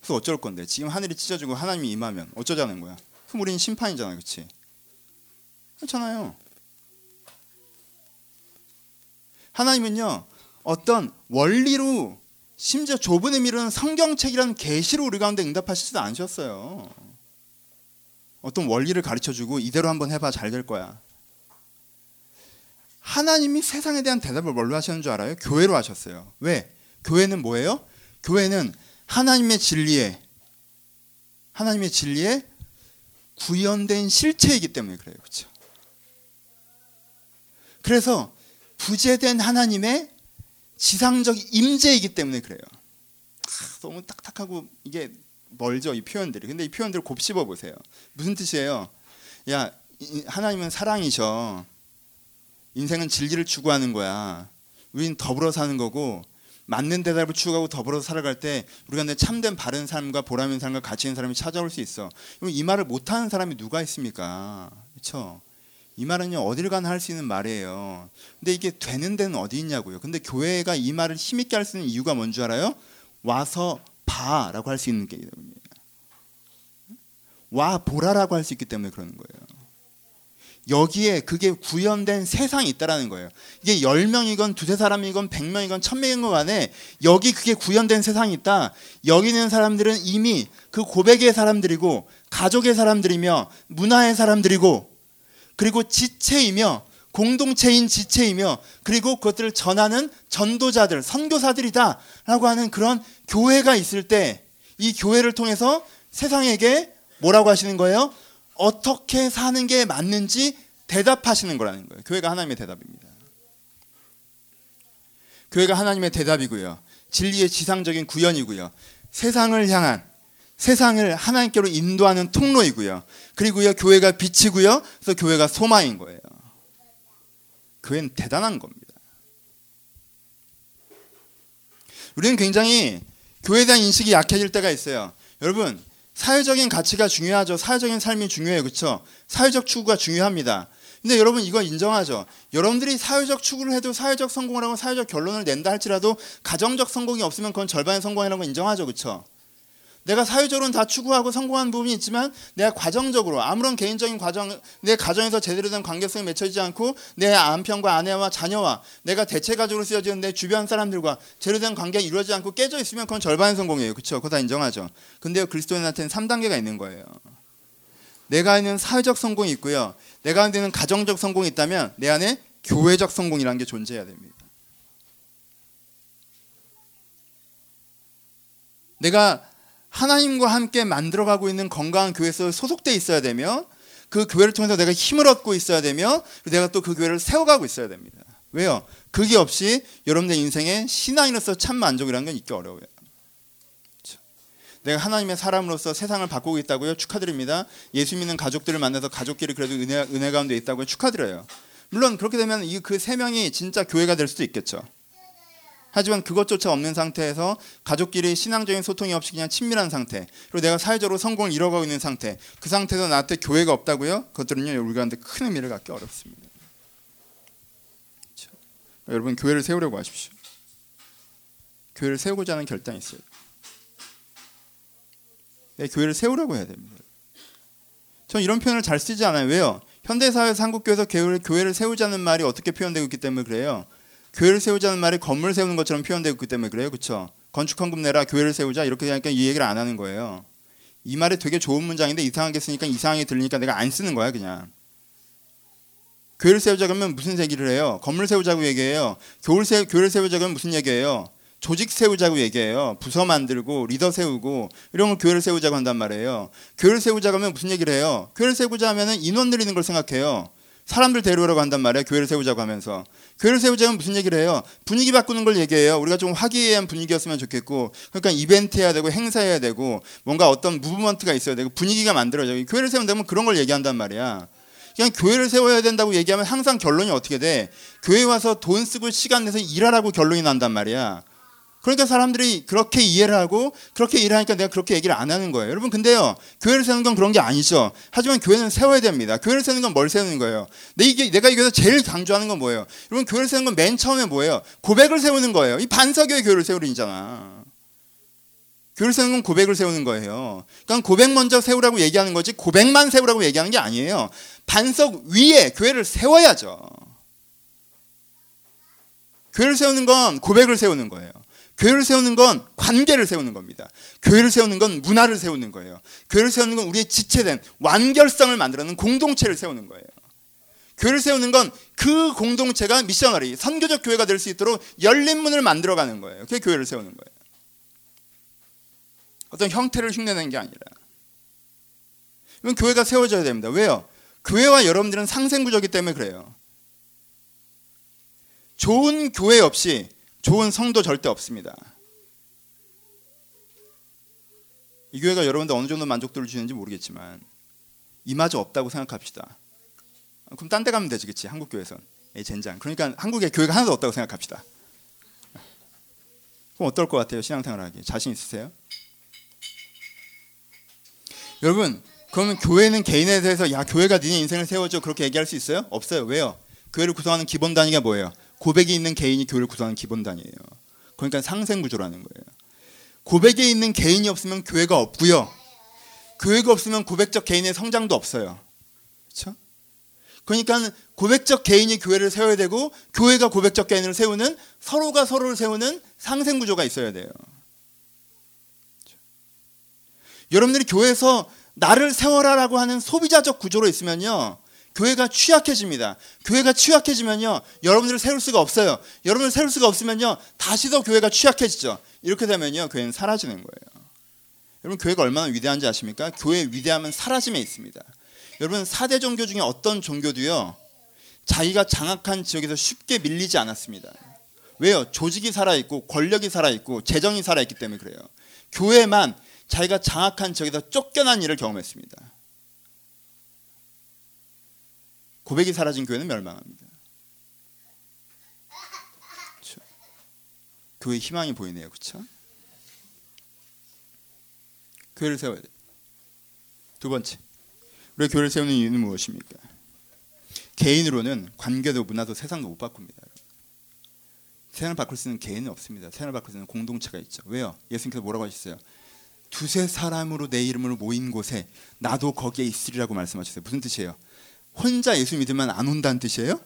그래서 어쩔 건데 지금 하늘이 찢어지고 하나님이 임하면 어쩌자는 거야? 우리는 심판이잖아요, 그렇지? 그렇잖아요. 하나님은요 어떤 원리로 심지어 좁은 의미로는 성경책이라는 계시로 우리 가운데 응답하시지도 않으셨어요. 어떤 원리를 가르쳐주고 이대로 한번 해봐 잘 될 거야. 하나님이 세상에 대한 대답을 뭘로 하셨는 줄 알아요? 교회로 하셨어요. 왜? 교회는 뭐예요? 교회는 하나님의 진리에 하나님의 진리에 구현된 실체이기 때문에 그래요. 그렇죠? 그래서 부재된 하나님의 지상적 임재이기 때문에 그래요. 아, 너무 딱딱하고 이게 멀죠 이 표현들이. 근데 이 표현들을 곱씹어 보세요. 무슨 뜻이에요? 야 하나님은 사랑이셔. 인생은 진리를 추구하는 거야. 우린 더불어 사는 거고 맞는 대답을 추구하고 더불어 살아갈 때 우리가 내 참된 바른 삶과 보람 있는 삶과 가치 있는 사람이 찾아올 수 있어. 이 말을 못하는 사람이 누가 있습니까? 그렇죠? 이 말은요 어딜 가나 할 수 있는 말이에요. 근데 이게 되는 데는 어디 있냐고요. 근데 교회가 이 말을 힘 있게 할 수 있는 이유가 뭔 줄 알아요? 와서 봐라고 할 수 있는 게 때문이에요. 와 보라라고 할 수 있기 때문에 그러는 거예요. 여기에 그게 구현된 세상이 있다라는 거예요. 이게 10명이건 두세 사람이건 100명이건 1000명이건 간에 여기 그게 구현된 세상이 있다. 여기 있는 사람들은 이미 그 고백의 사람들이고 가족의 사람들이며 문화의 사람들이고 그리고 지체이며 공동체인 지체이며 그리고 그것들을 전하는 전도자들, 선교사들이다라고 하는 그런 교회가 있을 때 이 교회를 통해서 세상에게 뭐라고 하시는 거예요? 어떻게 사는 게 맞는지 대답하시는 거라는 거예요. 교회가 하나님의 대답입니다. 교회가 하나님의 대답이고요. 진리의 지상적인 구현이고요. 세상을 향한 세상을 하나님께로 인도하는 통로이고요. 그리고요 교회가 빛이고요. 그래서 교회가 소망인 거예요. 교회는 대단한 겁니다. 우리는 굉장히 교회에 대한 인식이 약해질 때가 있어요. 여러분, 사회적인 가치가 중요하죠. 사회적인 삶이 중요해요. 그렇죠? 사회적 추구가 중요합니다. 근데 여러분 이거 인정하죠. 여러분들이 사회적 추구를 해도 사회적 성공을 하고 사회적 결론을 낸다 할지라도 가정적 성공이 없으면 그건 절반의 성공이라고 인정하죠. 그렇죠? 내가 사회적으로는 다 추구하고 성공한 부분이 있지만 내가 과정적으로 아무런 개인적인 과정 내 가정에서 제대로 된 관계성이 맺혀지지 않고 내 남편과 아내와 자녀와 내가 대체 가족으로 쓰여지는 내 주변 사람들과 제대로 된 관계가 이루어지지 않고 깨져 있으면 그건 절반의 성공이에요. 그렇죠? 그거 다 인정하죠. 근데요. 그리스도인한테는 3단계가 있는 거예요. 내가 있는 사회적 성공이 있고요. 내가 있는 가정적 성공이 있다면 내 안에 교회적 성공이라는 게 존재해야 됩니다. 내가 하나님과 함께 만들어가고 있는 건강한 교회에서 소속돼 있어야 되며 그 교회를 통해서 내가 힘을 얻고 있어야 되며 내가 또 그 교회를 세워가고 있어야 됩니다. 왜요? 그게 없이 여러분들 인생에 신앙인으로서 참 만족이라는 건 있기 어려워요. 내가 하나님의 사람으로서 세상을 바꾸고 있다고요? 축하드립니다. 예수 믿는 가족들을 만나서 가족끼리 그래도 은혜, 은혜 가운데 있다고요? 축하드려요. 물론 그렇게 되면 이 그 세 명이 진짜 교회가 될 수도 있겠죠. 하지만 그것조차 없는 상태에서 가족끼리 신앙적인 소통이 없이 그냥 친밀한 상태 그리고 내가 사회적으로 성공을 이뤄가고 있는 상태 그 상태에서 나한테 교회가 없다고요? 그것들은요 우리가한테 큰 의미를 갖기 어렵습니다 그렇죠? 여러분 교회를 세우려고 하십시오 교회를 세우고자 하는 결단이 있어요 네, 교회를 세우려고 해야 됩니다 전 이런 표현을 잘 쓰지 않아요 왜요? 현대사회에서 한국교회에서 교회를 세우자는 말이 어떻게 표현되고 있기 때문에 그래요 교회를 세우자는 말이 건물 세우는 것처럼 표현되고 있기 때문에 그래요. 그렇죠? 건축 헌금 내라 교회를 세우자 이렇게 하니까 이 얘기를 안 하는 거예요. 이 말이 되게 좋은 문장인데 이상하게 쓰니까 이상하게 들리니까 내가 안 쓰는 거야 그냥. 교회를 세우자 그러면 무슨 얘기를 해요? 건물 세우자고 얘기해요. 교회를, 세, 교회를 세우자 그러면 무슨 얘기예요? 조직 세우자고 얘기해요. 부서 만들고 리더 세우고 이런 걸 교회를 세우자고 한단 말이에요. 교회를 세우자 그러면 무슨 얘기를 해요? 교회를 세우자 하면은 인원 늘리는 걸 생각해요. 사람들 데려오라고 한단 말이에요. 교회를 세우자고 하면서. 교회를 세우자면 무슨 얘기를 해요? 분위기 바꾸는 걸 얘기해요. 우리가 좀 화기애애한 분위기였으면 좋겠고, 그러니까 이벤트 해야 되고 행사해야 되고, 뭔가 어떤 무브먼트가 있어야 되고 분위기가 만들어져요. 교회를 세운다면 그런 걸 얘기한단 말이야. 그냥 교회를 세워야 된다고 얘기하면 항상 결론이 어떻게 돼? 교회 와서 돈 쓰고 시간 내서 일하라고 결론이 난단 말이야. 그러니까 사람들이 그렇게 이해를 하고 그렇게 일하니까 내가 그렇게 얘기를 안 하는 거예요. 여러분 근데요 교회를 세우는 건 그런 게 아니죠. 하지만 교회는 세워야 됩니다. 교회를 세우는 건 뭘 세우는 거예요? 내가 이거에서 제일 강조하는 건 뭐예요? 여러분 교회를 세우는 건 맨 처음에 뭐예요? 고백을 세우는 거예요. 이 반석의 교회를 세우는잖아. 교회를 세우는 건 고백을 세우는 거예요. 그러니까 고백 먼저 세우라고 얘기하는 거지 고백만 세우라고 얘기하는 게 아니에요. 반석 위에 교회를 세워야죠. 교회를 세우는 건 고백을 세우는 거예요. 교회를 세우는 건 관계를 세우는 겁니다. 교회를 세우는 건 문화를 세우는 거예요. 교회를 세우는 건 우리의 지체된 완결성을 만들어내는 공동체를 세우는 거예요. 교회를 세우는 건 그 공동체가 미셔너리, 선교적 교회가 될 수 있도록 열린 문을 만들어가는 거예요. 그게 교회를 세우는 거예요. 어떤 형태를 흉내내는 게 아니라. 이건 교회가 세워져야 됩니다. 왜요? 교회와 여러분들은 상생구조기 때문에 그래요. 좋은 교회 없이 좋은 성도 절대 없습니다. 이 교회가 여러분들 어느 정도 만족도를 주는지 모르겠지만 이마저 없다고 생각합시다. 그럼 딴 데 가면 되지, 그치? 한국 교회선. 에 젠장. 그러니까 한국에 교회가 하나도 없다고 생각합시다. 그럼 어떨 것 같아요? 신앙생활 하기 자신 있으세요? 여러분 그러면 교회는 개인에 대해서 야 교회가 니네 인생을 세워줘 그렇게 얘기할 수 있어요? 없어요. 왜요? 교회를 구성하는 기본 단위가 뭐예요? 고백이 있는 개인이 교회를 구성하는 기본 단위예요. 그러니까 상생 구조라는 거예요. 고백에 있는 개인이 없으면 교회가 없고요. 교회가 없으면 고백적 개인의 성장도 없어요. 그렇죠? 그러니까 고백적 개인이 교회를 세워야 되고 교회가 고백적 개인을 세우는 서로가 서로를 세우는 상생 구조가 있어야 돼요. 그렇죠? 여러분들이 교회에서 나를 세워라라고 하는 소비자적 구조로 있으면요. 교회가 취약해집니다. 교회가 취약해지면요. 여러분들을 세울 수가 없어요. 여러분을 세울 수가 없으면요. 다시 더 교회가 취약해지죠. 이렇게 되면요. 교회는 사라지는 거예요. 여러분 교회가 얼마나 위대한지 아십니까? 교회의 위대함은 사라짐에 있습니다. 여러분 4대 종교 중에 어떤 종교도요. 자기가 장악한 지역에서 쉽게 밀리지 않았습니다. 왜요? 조직이 살아있고 권력이 살아있고 재정이 살아있기 때문에 그래요. 교회만 자기가 장악한 지역에서 쫓겨난 일을 경험했습니다. 고백이 사라진 교회는 멸망합니다. 그렇죠? 교회 희망이 보이네요. 그렇죠? 교회를 세워야 돼. 두 번째. 우리 교회를 세우는 이유는 무엇입니까? 개인으로는 관계도 문화도 세상도 못 바꿉니다. 세상을 바꿀 수 있는 개인은 없습니다. 세상을 바꿀 수 있는 공동체가 있죠. 왜요? 예수님께서 뭐라고 하셨어요? 두세 사람으로 내 이름으로 모인 곳에 나도 거기에 있으리라고 말씀하셨어요. 무슨 뜻이에요? 혼자 예수 믿으면 안 온다는 뜻이에요?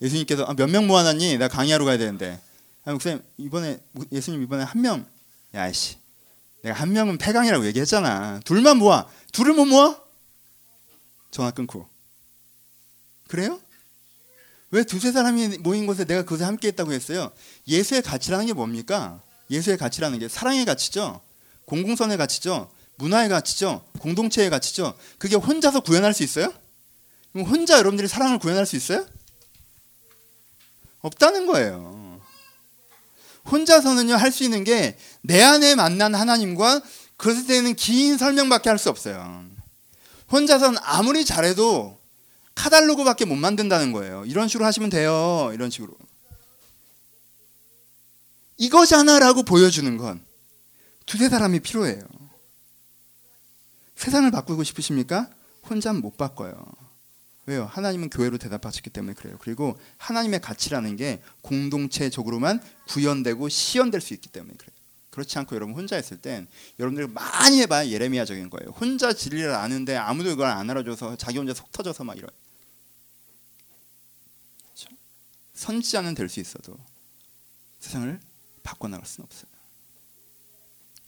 예수님께서 아, 몇명 모아놨니? 나 강의하러 가야 되는데. 아, 목사님 이번에 예수님 이번에 한 명. 야 씨, 내가 한 명은 폐강이라고 얘기했잖아. 둘만 모아. 둘을 못 모아? 전화 끊고. 그래요? 왜 두세 사람이 모인 곳에 내가 그것에 함께 했다고 했어요? 예수의 가치라는 게 뭡니까? 예수의 가치라는 게 사랑의 가치죠. 공공선의 가치죠. 문화의 가치죠. 공동체의 가치죠. 그게 혼자서 구현할 수 있어요? 혼자 여러분들이 사랑을 구현할 수 있어요? 없다는 거예요. 혼자서는요 할 수 있는 게 내 안에 만난 하나님과 그것에 대한 긴 설명밖에 할 수 없어요. 혼자서는 아무리 잘해도 카달로그밖에 못 만든다는 거예요. 이런 식으로 하시면 돼요. 이런 식으로. 이거잖아라고 보여주는 건 두세 사람이 필요해요. 세상을 바꾸고 싶으십니까? 혼자는 못 바꿔요. 왜요? 하나님은 교회로 대답하셨기 때문에 그래요. 그리고 하나님의 가치라는 게 공동체적으로만 구현되고 시연될 수 있기 때문에 그래요. 그렇지 않고 여러분 혼자 있을 땐 여러분들 많이 해봐야 예레미야적인 거예요. 혼자 진리를 아는데 아무도 이걸 안 알아줘서 자기 혼자 속 터져서 막 이런. 그렇죠? 선지자는 될 수 있어도 세상을 바꿔나갈 수는 없어요.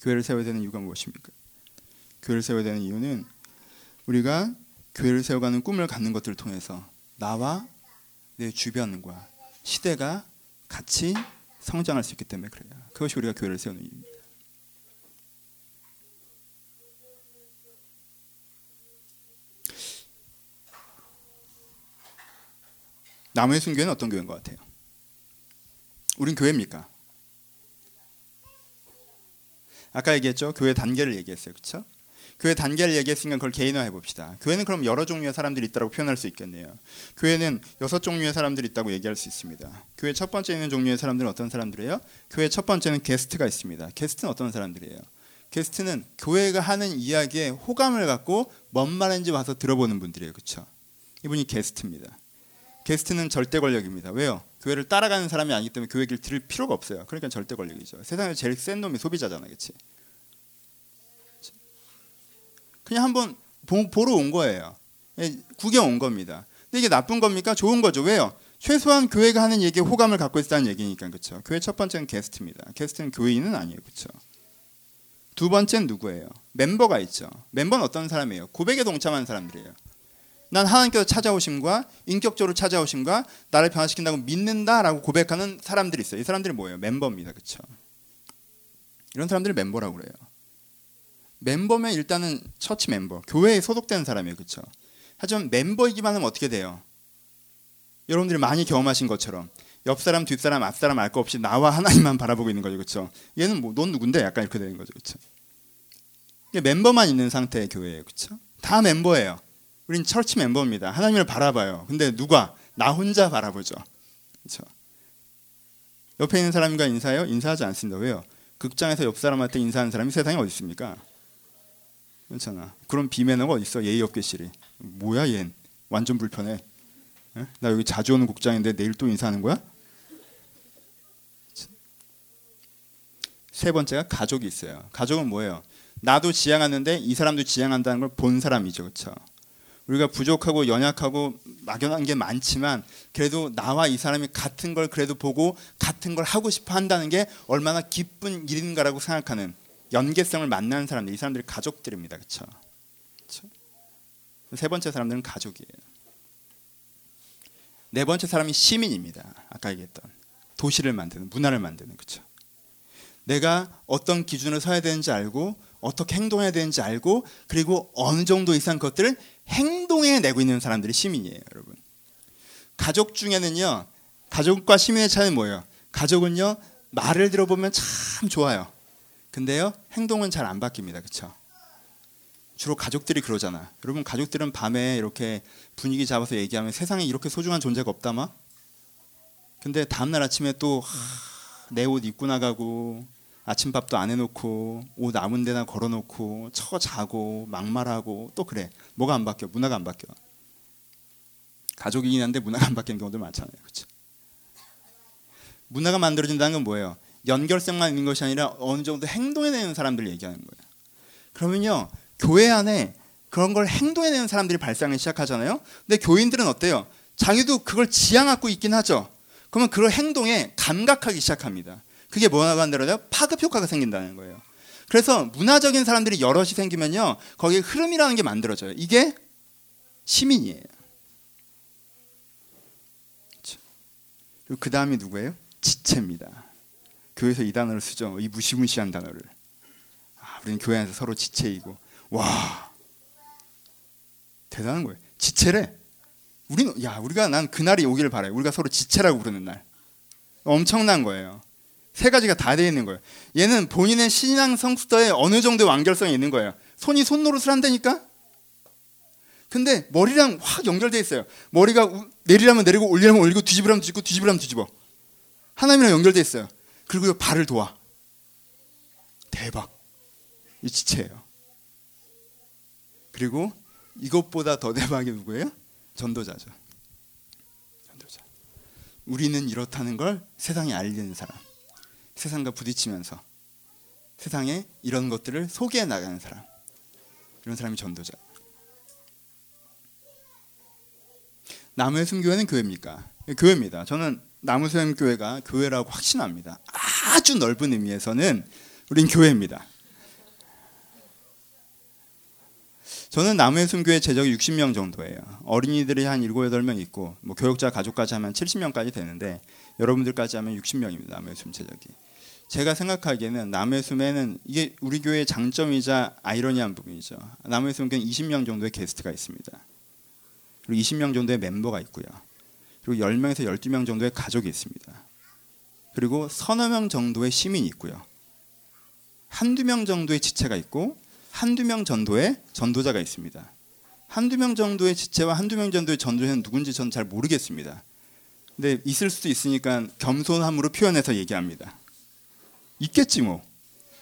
교회를 세워야 되는 이유가 무엇입니까? 교회를 세워야 되는 이유는 우리가 교회를 세워가는 꿈을 갖는 것들을 통해서 나와 내 주변과 시대가 같이 성장할 수 있기 때문에 그래요. 그것이 우리가 교회를 세우는 이유입니다. 나무의 순교는 어떤 교회인 것 같아요? 우린 교회입니까? 아까 얘기했죠. 교회 단계를 얘기했어요. 그렇죠? 교회 단계를 얘기했으니까 그걸 개인화해 봅시다. 교회는 그럼 여러 종류의 사람들이 있다고 표현할 수 있겠네요. 교회는 여섯 종류의 사람들이 있다고 얘기할 수 있습니다. 교회 첫 번째 있는 종류의 사람들은 어떤 사람들이에요? 교회 첫 번째는 게스트가 있습니다. 게스트는 어떤 사람들이에요? 게스트는 교회가 하는 이야기에 호감을 갖고 뭔 말인지 와서 들어보는 분들이에요. 그렇죠? 이분이 게스트입니다. 게스트는 절대 권력입니다. 왜요? 교회를 따라가는 사람이 아니기 때문에 교회 길 들을 필요가 없어요. 그러니까 절대 권력이죠. 세상에 제일 센 놈이 소비자잖아, 그렇지? 그냥 한번 보 러 온 거예요. 예, 구경 온 겁니다. 근데 이게 나쁜 겁니까? 좋은 거죠. 왜요? 최소한 교회가 하는 얘기에 호감을 갖고 있다는 얘기니까 그렇죠. 교회 첫 번째는 게스트입니다. 게스트는 교인은 아니에요. 그렇죠. 두 번째는 누구예요? 멤버가 있죠. 멤버는 어떤 사람이에요? 고백에 동참하는 사람들이에요. 난 하나님께서 찾아오심과 인격적으로 찾아오심과 나를 변화시킨다고 믿는다라고 고백하는 사람들이 있어요. 이 사람들이 뭐예요? 멤버입니다. 그렇죠? 이런 사람들이 멤버라고 그래요. 멤버면 일단은 처치 멤버, 교회에 소속되는 사람이에요. 그렇죠? 하지만 멤버이기만 하면 어떻게 돼요? 여러분들이 많이 경험하신 것처럼 옆 사람, 뒷 사람, 앞 사람 알 거 없이 나와 하나님만 바라보고 있는 거죠. 그렇죠? 얘는 뭐 넌 누군데? 약간 이렇게 되는 거죠. 그렇죠? 멤버만 있는 상태의 교회예요. 그렇죠? 다 멤버예요. 우린 처치 멤버입니다. 하나님을 바라봐요. 근데 누가 나 혼자 바라보죠. 그렇죠? 옆에 있는 사람과 인사해요? 인사하지 않습니다. 왜요? 극장에서 옆 사람한테 인사하는 사람이 세상에 어디 있습니까? 그렇잖아. 그런 비매너가 어디 있어? 예의 없게 시리. 뭐야 얘? 완전 불편해. 에? 나 여기 자주 오는 국장인데 내일 또 인사하는 거야? 세 번째가 가족이 있어요. 가족은 뭐예요? 나도 지향하는데 이 사람도 지향한다는 걸 본 사람이죠, 그렇죠? 우리가 부족하고 연약하고 막연한 게 많지만 그래도 나와 이 사람이 같은 걸 그래도 보고 같은 걸 하고 싶어 한다는 게 얼마나 기쁜 일인가라고 생각하는 연계성을 만나는 사람들 이 사람들이 가족들입니다. 그렇죠? 세 번째 사람들은 가족이에요. 네 번째 사람이 시민입니다. 아까 얘기했던 도시를 만드는 문화를 만드는 그렇죠. 내가 어떤 기준을 서야 되는지 알고 어떻게 행동해야 되는지 알고 그리고 어느 정도 이상 것들을 행동해 내고 있는 사람들이 시민이에요, 여러분. 가족 중에는요. 가족과 시민의 차이는 뭐예요? 가족은요. 말을 들어보면 참 좋아요. 근데요. 행동은 잘 안 바뀝니다. 그렇죠? 주로 가족들이 그러잖아. 여러분 가족들은 밤에 이렇게 분위기 잡아서 얘기하면 세상에 이렇게 소중한 존재가 없다마. 근데 다음 날 아침에 또 내 옷 입고 나가고 아침밥도 안 해놓고 옷 아무 데나 걸어놓고 처 자고 막말하고 또 그래 뭐가 안 바뀌어 문화가 안 바뀌어 가족이긴 한데 문화가 안 바뀌는 경우도 많잖아요 그렇죠 문화가 만들어진다는 건 뭐예요 연결성만 있는 것이 아니라 어느 정도 행동해내는 사람들 얘기하는 거예요 그러면요 교회 안에 그런 걸 행동해내는 사람들이 발상을 시작하잖아요 근데 교인들은 어때요 자기도 그걸 지향하고 있긴 하죠 그러면 그걸 행동에 감각하기 시작합니다 그게 뭐라고 한다면 파급 효과가 생긴다는 거예요. 그래서 문화적인 사람들이 여럿이 생기면요. 거기에 흐름이라는 게 만들어져요. 이게 시민이에요. 그 다음이 누구예요? 지체입니다. 교회에서 이 단어를 쓰죠. 이 무시무시한 단어를. 아, 우리는 교회 안에서 서로 지체이고. 와. 대단한 거예요. 지체래. 우리는 야, 우리가 난 그날이 오기를 바라요. 우리가 서로 지체라고 부르는 날. 엄청난 거예요. 세 가지가 다 되어 있는 거예요. 얘는 본인의 신앙 성숙도에 어느 정도의 완결성이 있는 거예요. 손이 손노릇을 한다니까? 근데 머리랑 확 연결돼 있어요. 머리가 내리라면 내리고 올리라면 올리고 뒤집으라면 뒤집고 뒤집으라면 뒤집어. 하나님이랑 연결돼 있어요. 그리고 발을 도와. 대박. 이 지체예요. 그리고 이것보다 더 대박이 누구예요? 전도자죠. 전도자. 우리는 이렇다는 걸 세상에 알리는 사람. 세상과 부딪히면서 세상에 이런 것들을 소개해 나가는 사람 이런 사람이 전도자 나무의 숨교회는 교회입니까? 교회입니다. 저는 나무샘 교회가 교회라고 확신합니다. 아주 넓은 의미에서는 우린 교회입니다. 저는 나무의 숨교회 제적이 60명 정도예요. 어린이들이 한 7, 8명 있고 뭐 교육자 가족까지 하면 70명까지 되는데 여러분들까지 하면 60명입니다. 남의 숨 제적이. 제가 생각하기에는 남의 숨에는 이게 우리 교회의 장점이자 아이러니한 부분이죠. 남의 숨은 20명 정도의 게스트가 있습니다. 그리고 20명 정도의 멤버가 있고요. 그리고 10명에서 12명 정도의 가족이 있습니다. 그리고 서너 명 정도의 시민이 있고요. 한두 명 정도의 지체가 있고 한두 명 정도의 전도자가 있습니다. 한두 명 정도의 지체와 한두 명 정도의 전도자는 누군지 저는 잘 모르겠습니다. 근데 있을 수도 있으니까 겸손함으로 표현해서 얘기합니다. 있겠지 뭐.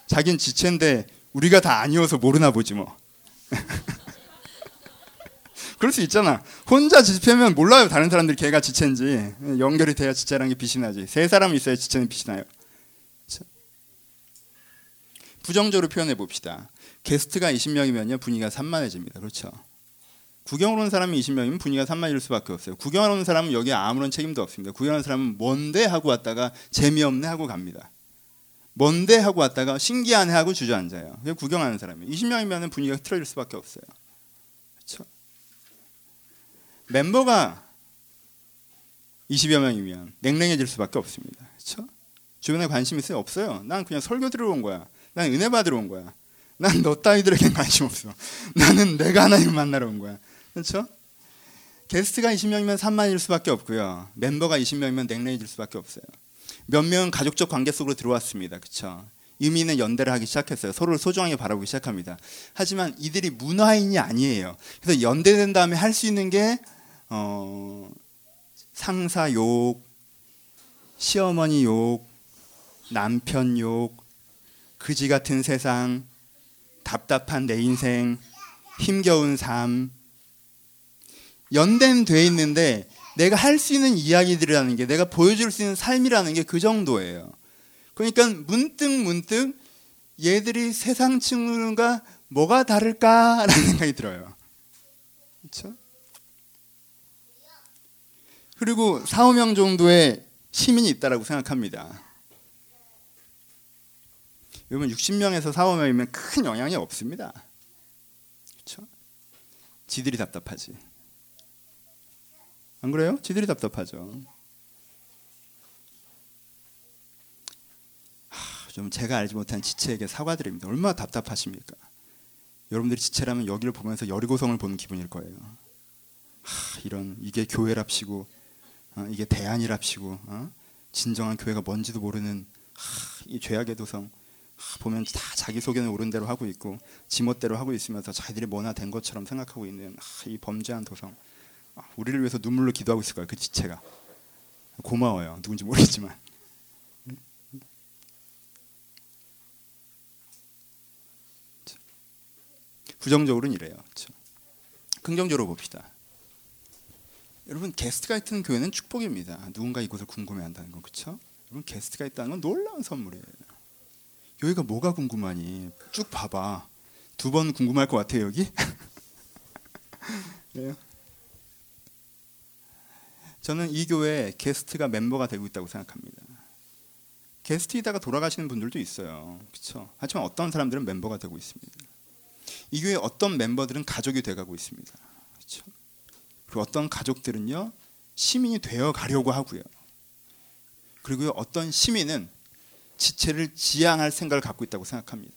자긴 지체인데 우리가 다 아니어서 모르나 보지 뭐. 그럴 수 있잖아. 혼자 지체면 몰라요. 다른 사람들이 걔가 지체인지. 연결이 돼야 지체라는 게 빛이 나지. 세 사람이 있어야 지체는 빛이 나요. 부정적으로 표현해 봅시다. 게스트가 20명이면요 분위기가 산만해집니다. 그렇죠? 구경을 온 사람이 20명이면 분위기가 산만해질 수밖에 없어요. 구경을 온 사람은 여기에 아무런 책임도 없습니다. 구경하는 사람은 뭔데 하고 왔다가 재미없네 하고 갑니다. 뭔데 하고 왔다가 신기하네 하고 주저앉아요. 그게 구경하는 사람이 20명이면 분위기가 틀어질 수밖에 없어요. 그렇죠? 멤버가 20여 명이면 냉랭해질 수밖에 없습니다. 그렇죠? 주변에 관심 있어요? 없어요. 난 그냥 설교 들어온 거야. 난 은혜 받으러 온 거야. 난 너 따위들에겐 관심 없어. 나는 내가 하나님 만나러 온 거야. 그렇죠? 게스트가 20명이면 산만해질 수밖에 없고요. 멤버가 20명이면 냉랭해질 수밖에 없어요. 몇 명은 가족적 관계 속으로 들어왔습니다. 그렇죠? 의미 있는 연대를 하기 시작했어요. 서로를 소중하게 바라보기 시작합니다. 하지만 이들이 문화인이 아니에요. 그래서 연대된 다음에 할 수 있는 게 어, 상사 욕, 시어머니 욕, 남편 욕, 그지 같은 세상, 답답한 내 인생, 힘겨운 삶, 연대돼 있는데 내가 할 수 있는 이야기들이라는 게 내가 보여줄 수 있는 삶이라는 게 그 정도예요. 그러니까 문득 문득 얘들이 세상 친구들과 뭐가 다를까라는 생각이 들어요. 그렇죠? 그리고 4, 5명 정도의 시민이 있다라고 생각합니다. 여러분 60명에서 4, 5명이면 큰 영향이 없습니다. 그렇죠? 지들이 답답하지. 안 그래요? 지들이 답답하죠. 하, 좀 제가 알지 못한 지체에게 사과드립니다. 얼마나 답답하십니까? 여러분들이 지체라면 여기를 보면서 여리고성을 보는 기분일 거예요. 하, 이런 이게 교회랍시고 어, 이게 대안이랍시고 어? 진정한 교회가 뭔지도 모르는 하, 이 죄악의 도성 하, 보면 다 자기 소견에 오른 대로 하고 있고 지멋대로 하고 있으면서 자기들이 뭐나 된 것처럼 생각하고 있는 이 범죄한 도성 아, 우리를 위해서 눈물로 기도하고 있을 거예요. 그 지체가 고마워요. 누군지 모르겠지만. 부정적으로는 이래요. 긍정적으로 봅시다. 여러분 게스트가 있는 교회는 축복입니다. 누군가 이곳을 궁금해한다는 건 그렇죠? 여러분 게스트가 있다는 건 놀라운 선물이에요. 여기가 뭐가 궁금하니? 쭉 봐봐. 두 번 궁금할 것 같아요 여기. 네. 저는 이 교회 게스트가 멤버가 되고 있다고 생각합니다. 게스트이다가 돌아가시는 분들도 있어요. 그렇죠? 하지만 어떤 사람들은 멤버가 되고 있습니다. 이 교회 어떤 멤버들은 가족이 돼가고 있습니다. 그리고 어떤 가족들은요 시민이 되어 가려고 하고요. 그리고 어떤 시민은 지체를 지향할 생각을 갖고 있다고 생각합니다.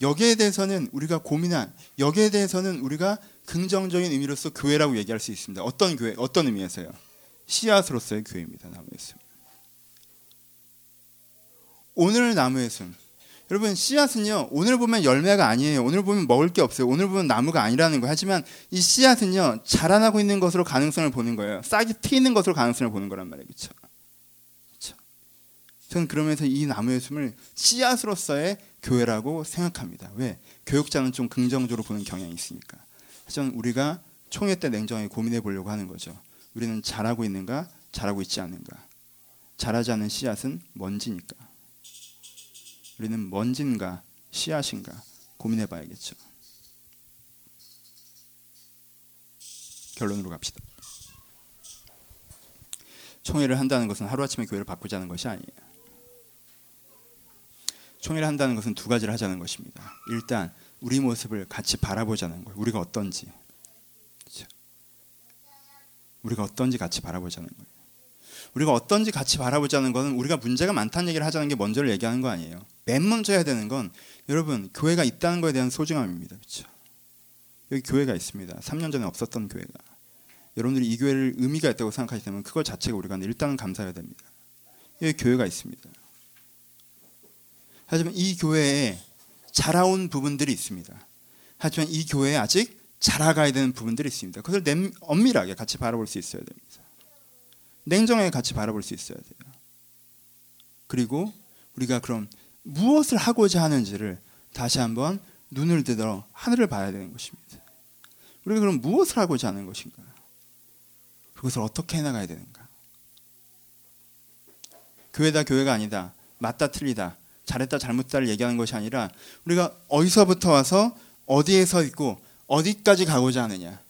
여기에 대해서는 우리가 고민한 여기에 대해서는 우리가 긍정적인 의미로서 교회라고 얘기할 수 있습니다. 어떤 교회, 어떤 의미에서요? 씨앗으로서의 교회입니다. 나무의 숲. 오늘 나무의 숲. 여러분 씨앗은요 오늘 보면 열매가 아니에요. 오늘 보면 먹을 게 없어요. 오늘 보면 나무가 아니라는 거. 하지만 이 씨앗은요 자라나고 있는 것으로 가능성을 보는 거예요. 싹이 트이는 것으로 가능성을 보는 거란 말이에요. 그렇죠? 저는 그러면서 이 나무의 숨을 씨앗으로서의 교회라고 생각합니다. 왜? 교육자는 좀 긍정적으로 보는 경향이 있으니까. 하지만 우리가 총회 때 냉정하게 고민해 보려고 하는 거죠. 우리는 잘하고 있는가, 잘하고 있지 않는가. 잘하지 않은 씨앗은 먼지니까. 우리는 먼지인가, 씨앗인가 고민해 봐야겠죠. 결론으로 갑시다. 총회를 한다는 것은 하루아침에 교회를 바꾸자는 것이 아니에요. 총회를 한다는 것은 두 가지를 하자는 것입니다. 일단 우리 모습을 같이 바라보자는 거예요. 우리가 어떤지. 그렇죠? 우리가 어떤지 같이 바라보자는 거예요. 우리가 어떤지 같이 바라보자는 것은 우리가 문제가 많다는 얘기를 하자는 게 먼저를 얘기하는 거 아니에요. 맨 먼저 해야 되는 건 여러분 교회가 있다는 것에 대한 소중함입니다. 그렇죠? 여기 교회가 있습니다. 3년 전에 없었던 교회가. 여러분들이 이 교회를 의미가 있다고 생각하시다면 그것 자체가 우리가 일단은 감사해야 됩니다. 여기 교회가 있습니다. 하지만 이 교회에 자라온 부분들이 있습니다. 하지만 이 교회에 아직 자라가야 되는 부분들이 있습니다. 그것을 냄, 엄밀하게 같이 바라볼 수 있어야 됩니다. 냉정하게 같이 바라볼 수 있어야 돼요. 그리고 우리가 그럼 무엇을 하고자 하는지를 다시 한번 눈을 들어 하늘을 봐야 되는 것입니다. 우리가 그럼 무엇을 하고자 하는 것인가? 그것을 어떻게 해나가야 되는가? 교회다 교회가 아니다. 맞다 틀리다. 잘했다 잘못다를 얘기하는 것이 아니라 우리가 어디서부터 와서 어디에 서 있고 어디까지 가고자 하느냐.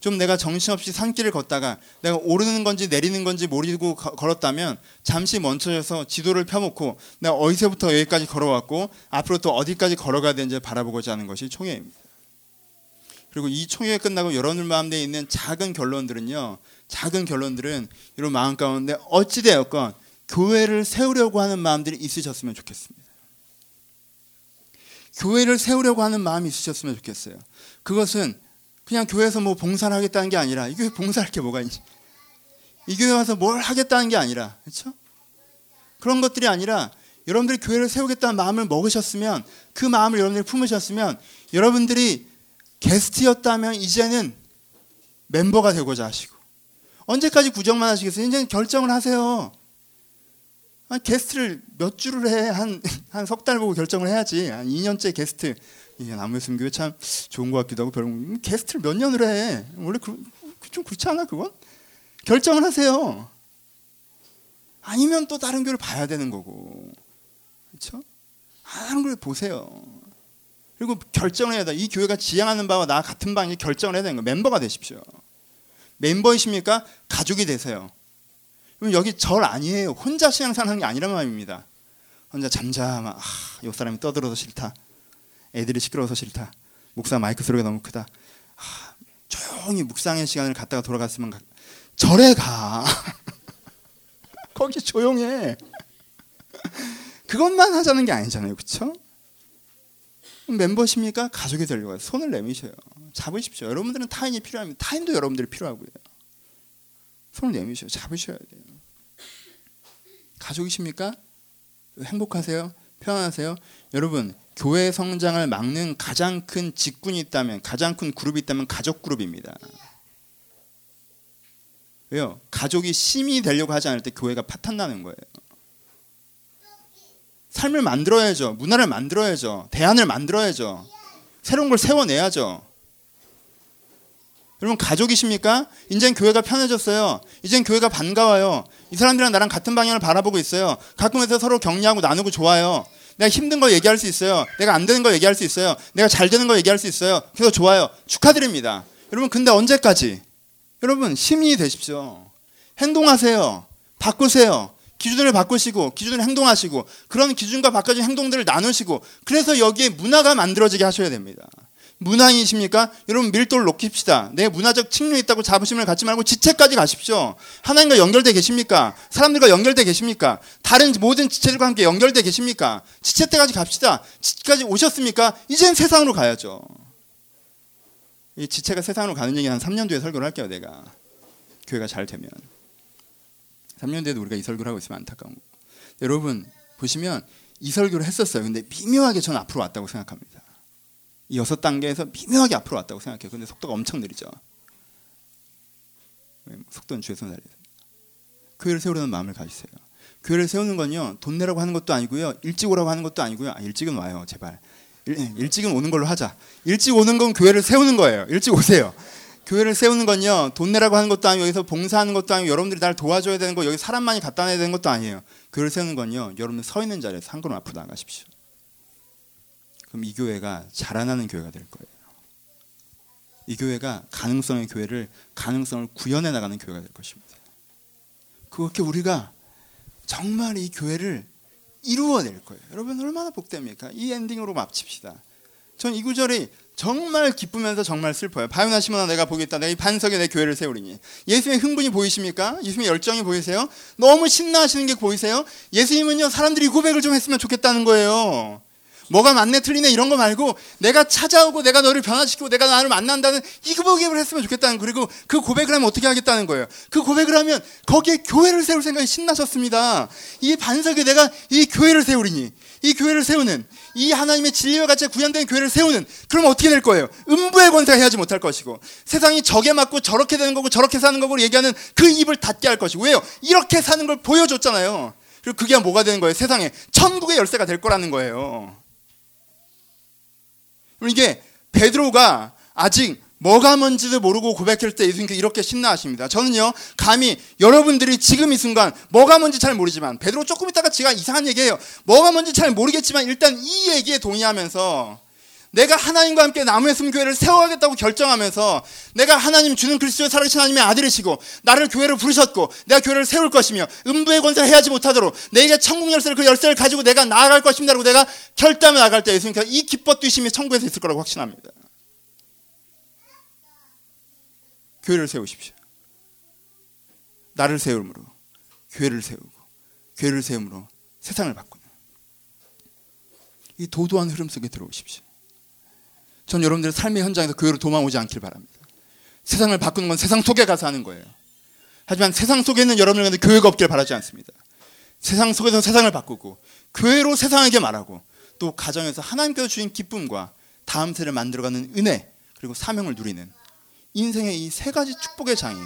좀 내가 정신없이 산길을 걷다가 내가 오르는 건지 내리는 건지 모르고 걸었다면 잠시 멈춰져서 지도를 펴놓고 내가 어디서부터 여기까지 걸어왔고 앞으로 또 어디까지 걸어가야 되는지 바라보고자 하는 것이 총회입니다. 그리고 이 총회가 끝나고 여러분들 마음에 있는 작은 결론들은요. 작은 결론들은 여러분 마음 가운데 어찌되었건 교회를 세우려고 하는 마음들이 있으셨으면 좋겠습니다. 교회를 세우려고 하는 마음이 있으셨으면 좋겠어요. 그것은 그냥 교회에서 뭐 봉사를 하겠다는 게 아니라 이 교회 봉사할 게 뭐가 있지? 이 교회 와서 뭘 하겠다는 게 아니라 그렇죠? 그런 것들이 아니라 여러분들이 교회를 세우겠다는 마음을 먹으셨으면 그 마음을 여러분들이 품으셨으면 여러분들이 게스트였다면 이제는 멤버가 되고자 하시고 언제까지 구정만 하시겠어요? 이제 결정을 하세요. 아, 게스트를 몇 주를 해? 한 한 석 달 보고 결정을 해야지. 한 2년째 게스트. 이게 남무였으면 교회 참 좋은 것 같기도 하고 별로 게스트를 몇 년을 해? 원래 그, 좀 그렇지 않아 그건? 결정을 하세요. 아니면 또 다른 교회를 봐야 되는 거고. 그렇죠? 다른 걸 보세요. 그리고 결정을 해야 돼. 이 교회가 지향하는 바와 나 같은 방향 결정을 해야 되는 거. 멤버가 되십시오. 멤버이십니까? 가족이 되세요. 그럼 여기 절 아니에요. 혼자 신앙생활 하는 게 아니란 말입니다. 혼자 잠잠한 아, 요 사람이 떠들어서 싫다. 애들이 시끄러워서 싫다. 목사 마이크 소리가 너무 크다. 아, 조용히 묵상의 시간을 갖다가 돌아갔으면 가, 절에 가. 거기 조용해. 그것만 하자는 게 아니잖아요. 그렇죠? 멤버십니까? 가족이 되려고 해요. 손을 내미셔요. 잡으십시오. 여러분들은 타인이 필요합니다. 타인도 여러분들이 필요하고요. 손을 내미셔요. 잡으셔야 돼요. 가족이십니까? 행복하세요? 편안하세요? 여러분, 교회 성장을 막는 가장 큰 직군이 있다면, 가장 큰 그룹이 있다면 가족 그룹입니다. 왜요? 가족이 심이 되려고 하지 않을 때 교회가 파탄나는 거예요. 삶을 만들어야죠. 문화를 만들어야죠. 대안을 만들어야죠. 새로운 걸 세워내야죠. 여러분 가족이십니까? 이젠 교회가 편해졌어요. 이젠 교회가 반가워요. 이 사람들이랑 나랑 같은 방향을 바라보고 있어요. 가끔에서 서로 격려하고 나누고 좋아요. 내가 힘든 거 얘기할 수 있어요. 내가 안 되는 거 얘기할 수 있어요. 내가 잘 되는 거 얘기할 수 있어요. 그래서 좋아요. 축하드립니다. 여러분 근데 언제까지? 여러분 시민이 되십시오. 행동하세요. 바꾸세요. 기준을 바꾸시고 기준을 행동하시고 그런 기준과 바꿔진 행동들을 나누시고 그래서 여기에 문화가 만들어지게 하셔야 됩니다. 문화인이십니까? 여러분 밀도를 높입시다. 내 문화적 측면이 있다고 자부심을 갖지 말고 지체까지 가십시오. 하나님과 연결돼 계십니까? 사람들과 연결돼 계십니까? 다른 모든 지체들과 함께 연결돼 계십니까? 지체 때까지 갑시다. 지체까지 오셨습니까? 이젠 세상으로 가야죠. 이 지체가 세상으로 가는 얘기 한 3년 뒤에 설교를 할게요, 내가. 교회가 잘 되면. 3년 뒤에도 우리가 이 설교를 하고 있으면 안타까운 거. 여러분 보시면 이 설교를 했었어요. 근데 미묘하게 저는 앞으로 왔다고 생각합니다. 이 여섯 단계에서 미묘하게 앞으로 왔다고 생각해요. 근데 속도가 엄청 느리죠. 뭐 속도는 주의 손 달리세요. 교회를 세우려는 마음을 가지세요. 교회를 세우는 건요 돈 내라고 하는 것도 아니고요 일찍 오라고 하는 것도 아니고요. 아, 일찍은 와요 제발. 일, 일찍은 오는 걸로 하자. 일찍 오는 건 교회를 세우는 거예요. 일찍 오세요. 교회를 세우는 건요 돈 내라고 하는 것도 아니고 여기서 봉사하는 것도 아니고 여러분들이 날 도와줘야 되는 거 여기 사람만이 갖다 놔야 되는 것도 아니에요. 교회를 세우는 건요 여러분들 서 있는 자리에서 한 걸음 앞으로 나가십시오. 그럼 이 교회가 자라나는 교회가 될 거예요. 이 교회가 가능성의 교회를 가능성을 구현해 나가는 교회가 될 것입니다. 그렇게 우리가 정말 이 교회를 이루어낼 거예요. 여러분 얼마나 복됩니까? 이 엔딩으로 마칩시다. 전 이 구절이 정말 기쁘면서 정말 슬퍼요. 바요나 시모나 내가 보겠다. 내가 이 반석에 내 교회를 세우리니. 예수님의 흥분이 보이십니까? 예수님의 열정이 보이세요? 너무 신나하시는 게 보이세요? 예수님은요 사람들이 고백을 좀 했으면 좋겠다는 거예요. 뭐가 맞네 틀리네 이런 거 말고 내가 찾아오고 내가 너를 변화시키고 내가 나를 만난다는 이 고백을 했으면 좋겠다는 그리고 그 고백을 하면 어떻게 하겠다는 거예요. 그 고백을 하면 거기에 교회를 세울 생각이 신나셨습니다. 이 반석에 내가 이 교회를 세우리니 이 교회를 세우는 이 하나님의 진리와 같이 구현된 교회를 세우는 그러면 어떻게 될 거예요? 음부의 권세가 해야지 못할 것이고 세상이 적에 맞고 저렇게 되는 거고 저렇게 사는 거고 얘기하는 그 입을 닫게 할 것이고 왜요? 이렇게 사는 걸 보여줬잖아요. 그리고 그게 뭐가 되는 거예요? 세상에 천국의 열쇠가 될 거라는 거예요. 이게 베드로가 아직 뭐가 뭔지도 모르고 고백할 때 예수님께 이렇게 신나하십니다. 저는요, 감히 여러분들이 지금 이 순간 뭐가 뭔지 잘 모르지만, 베드로 조금 있다가 제가 이상한 얘기해요. 뭐가 뭔지 잘 모르겠지만 일단 이 얘기에 동의하면서 내가 하나님과 함께 나무의 숨 교회를 세워야겠다고 결정하면서 내가 하나님 주는 그리스도의 살아계신 하나님의 아들이시고 나를 교회로 부르셨고 내가 교회를 세울 것이며 음부의 권세를 해야지 못하도록 내게 천국 열쇠를 그 열쇠를 가지고 내가 나아갈 것입니다라고 내가 결단을 나갈 때 예수님께서 이 기뻐 뛰심이 천국에서 있을 거라고 확신합니다. 교회를 세우십시오. 나를 세움으로 교회를 세우고 교회를 세움으로 세상을 바꾸는 이 도도한 흐름 속에 들어오십시오. 전 여러분들의 삶의 현장에서 교회로 도망오지 않길 바랍니다. 세상을 바꾸는 건 세상 속에 가서 하는 거예요. 하지만 세상 속에 있는 여러분들한테 교회가 없길 바라지 않습니다. 세상 속에서 세상을 바꾸고 교회로 세상에게 말하고 또 가정에서 하나님께서 주신 기쁨과 다음 세를 만들어가는 은혜 그리고 사명을 누리는 인생의 이 세 가지 축복의 장이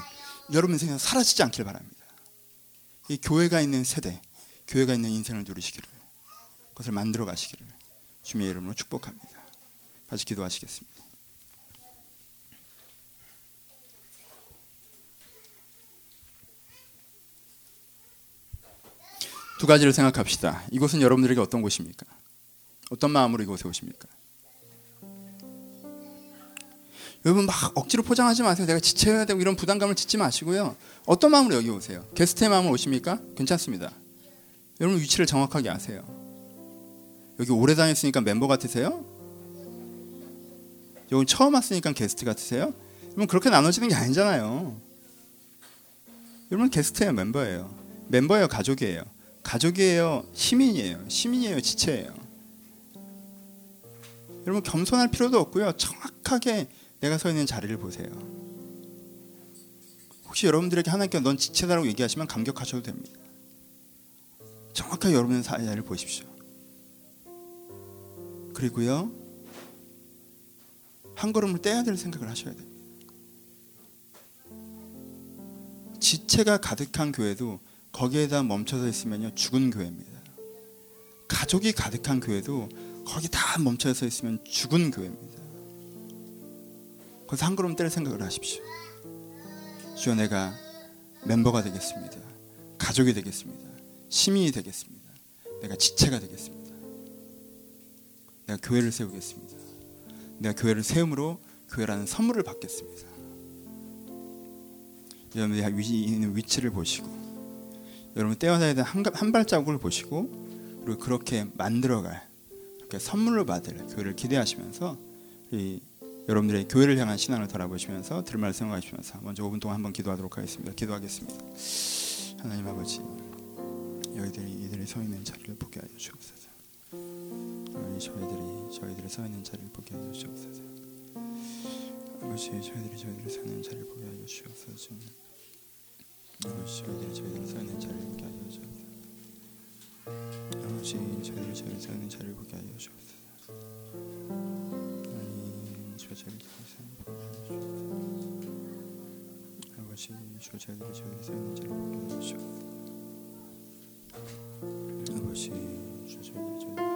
여러분 인생에서 사라지지 않길 바랍니다. 이 교회가 있는 세대, 교회가 있는 인생을 누리시기를 그것을 만들어 가시기를 주님의 이름으로 축복합니다. 같이 기도하시겠습니다. 두 가지를 생각합시다. 이곳은 여러분들에게 어떤 곳입니까? 어떤 마음으로 이곳에 오십니까? 여러분 막 억지로 포장하지 마세요. 내가 지쳐야 되고 이런 부담감을 짓지 마시고요. 어떤 마음으로 여기 오세요? 게스트의 마음으로 오십니까? 괜찮습니다. 여러분 위치를 정확하게 아세요. 여기 오래 다녔으니까 멤버 같으세요? 여기 처음 왔으니까 게스트 같으세요? 여러분 그렇게 나눠지는 게 아니잖아요. 여러분 게스트예요, 멤버예요. 멤버예요, 가족이에요. 가족이에요, 시민이에요. 시민이에요, 지체예요. 여러분 겸손할 필요도 없고요. 정확하게 내가 서 있는 자리를 보세요. 혹시 여러분들에게 하나님께서 넌 지체다라고 얘기하시면 감격하셔도 됩니다. 정확하게 여러분의 자리를 보십시오. 그리고요. 한 걸음을 떼야 될 생각을 하셔야 됩니다. 지체가 가득한 교회도 거기에 다 멈춰서 있으면요 죽은 교회입니다. 가족이 가득한 교회도 거기 다 멈춰서 있으면 죽은 교회입니다. 그래서 한 걸음 뗄 생각을 하십시오. 주여 내가 멤버가 되겠습니다. 가족이 되겠습니다. 시민이 되겠습니다. 내가 지체가 되겠습니다. 내가 교회를 세우겠습니다. 내가 교회를 세움으로 교회라는 선물을 받겠습니다. 여러분들 있는 위치를 보시고 여러분 떼어놔야 되는 한, 한 발자국을 보시고 그리고 그렇게 만들어갈 이렇게 선물로 받을 교회를 기대하시면서 이 여러분들의 교회를 향한 신앙을 돌아보시면서 들을 말씀을 하시면서 먼저 5분 동안 한번 기도하도록 하겠습니다. 기도하겠습니다. 하나님 아버지 여기들이 이들이 서 있는 자리를 보게 하여 주옵소서. 저희들이 저희들이 서 있는 자리를 보게 하여 주옵소서. 아버지 저희들이 저희들이 서 있는 자리를 보게 하여 주옵소서. 아버지 저희들이 저희들이 서 있는 자리를 보게 하여 주옵소서. 아버지 저희들이 저희들이 서 있는 자리를 보게 하여 주옵소서. 하나님 저 저희들이 아버지 저 저희들이 저희들이 서 있는 자리를 보게 하여 주옵소서. 아버지 저 저희들이 저희들이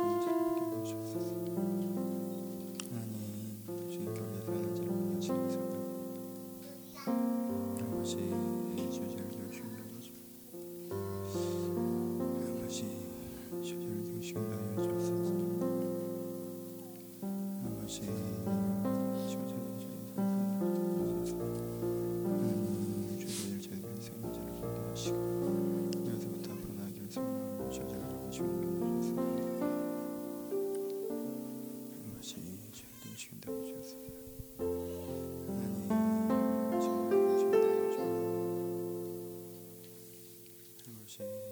아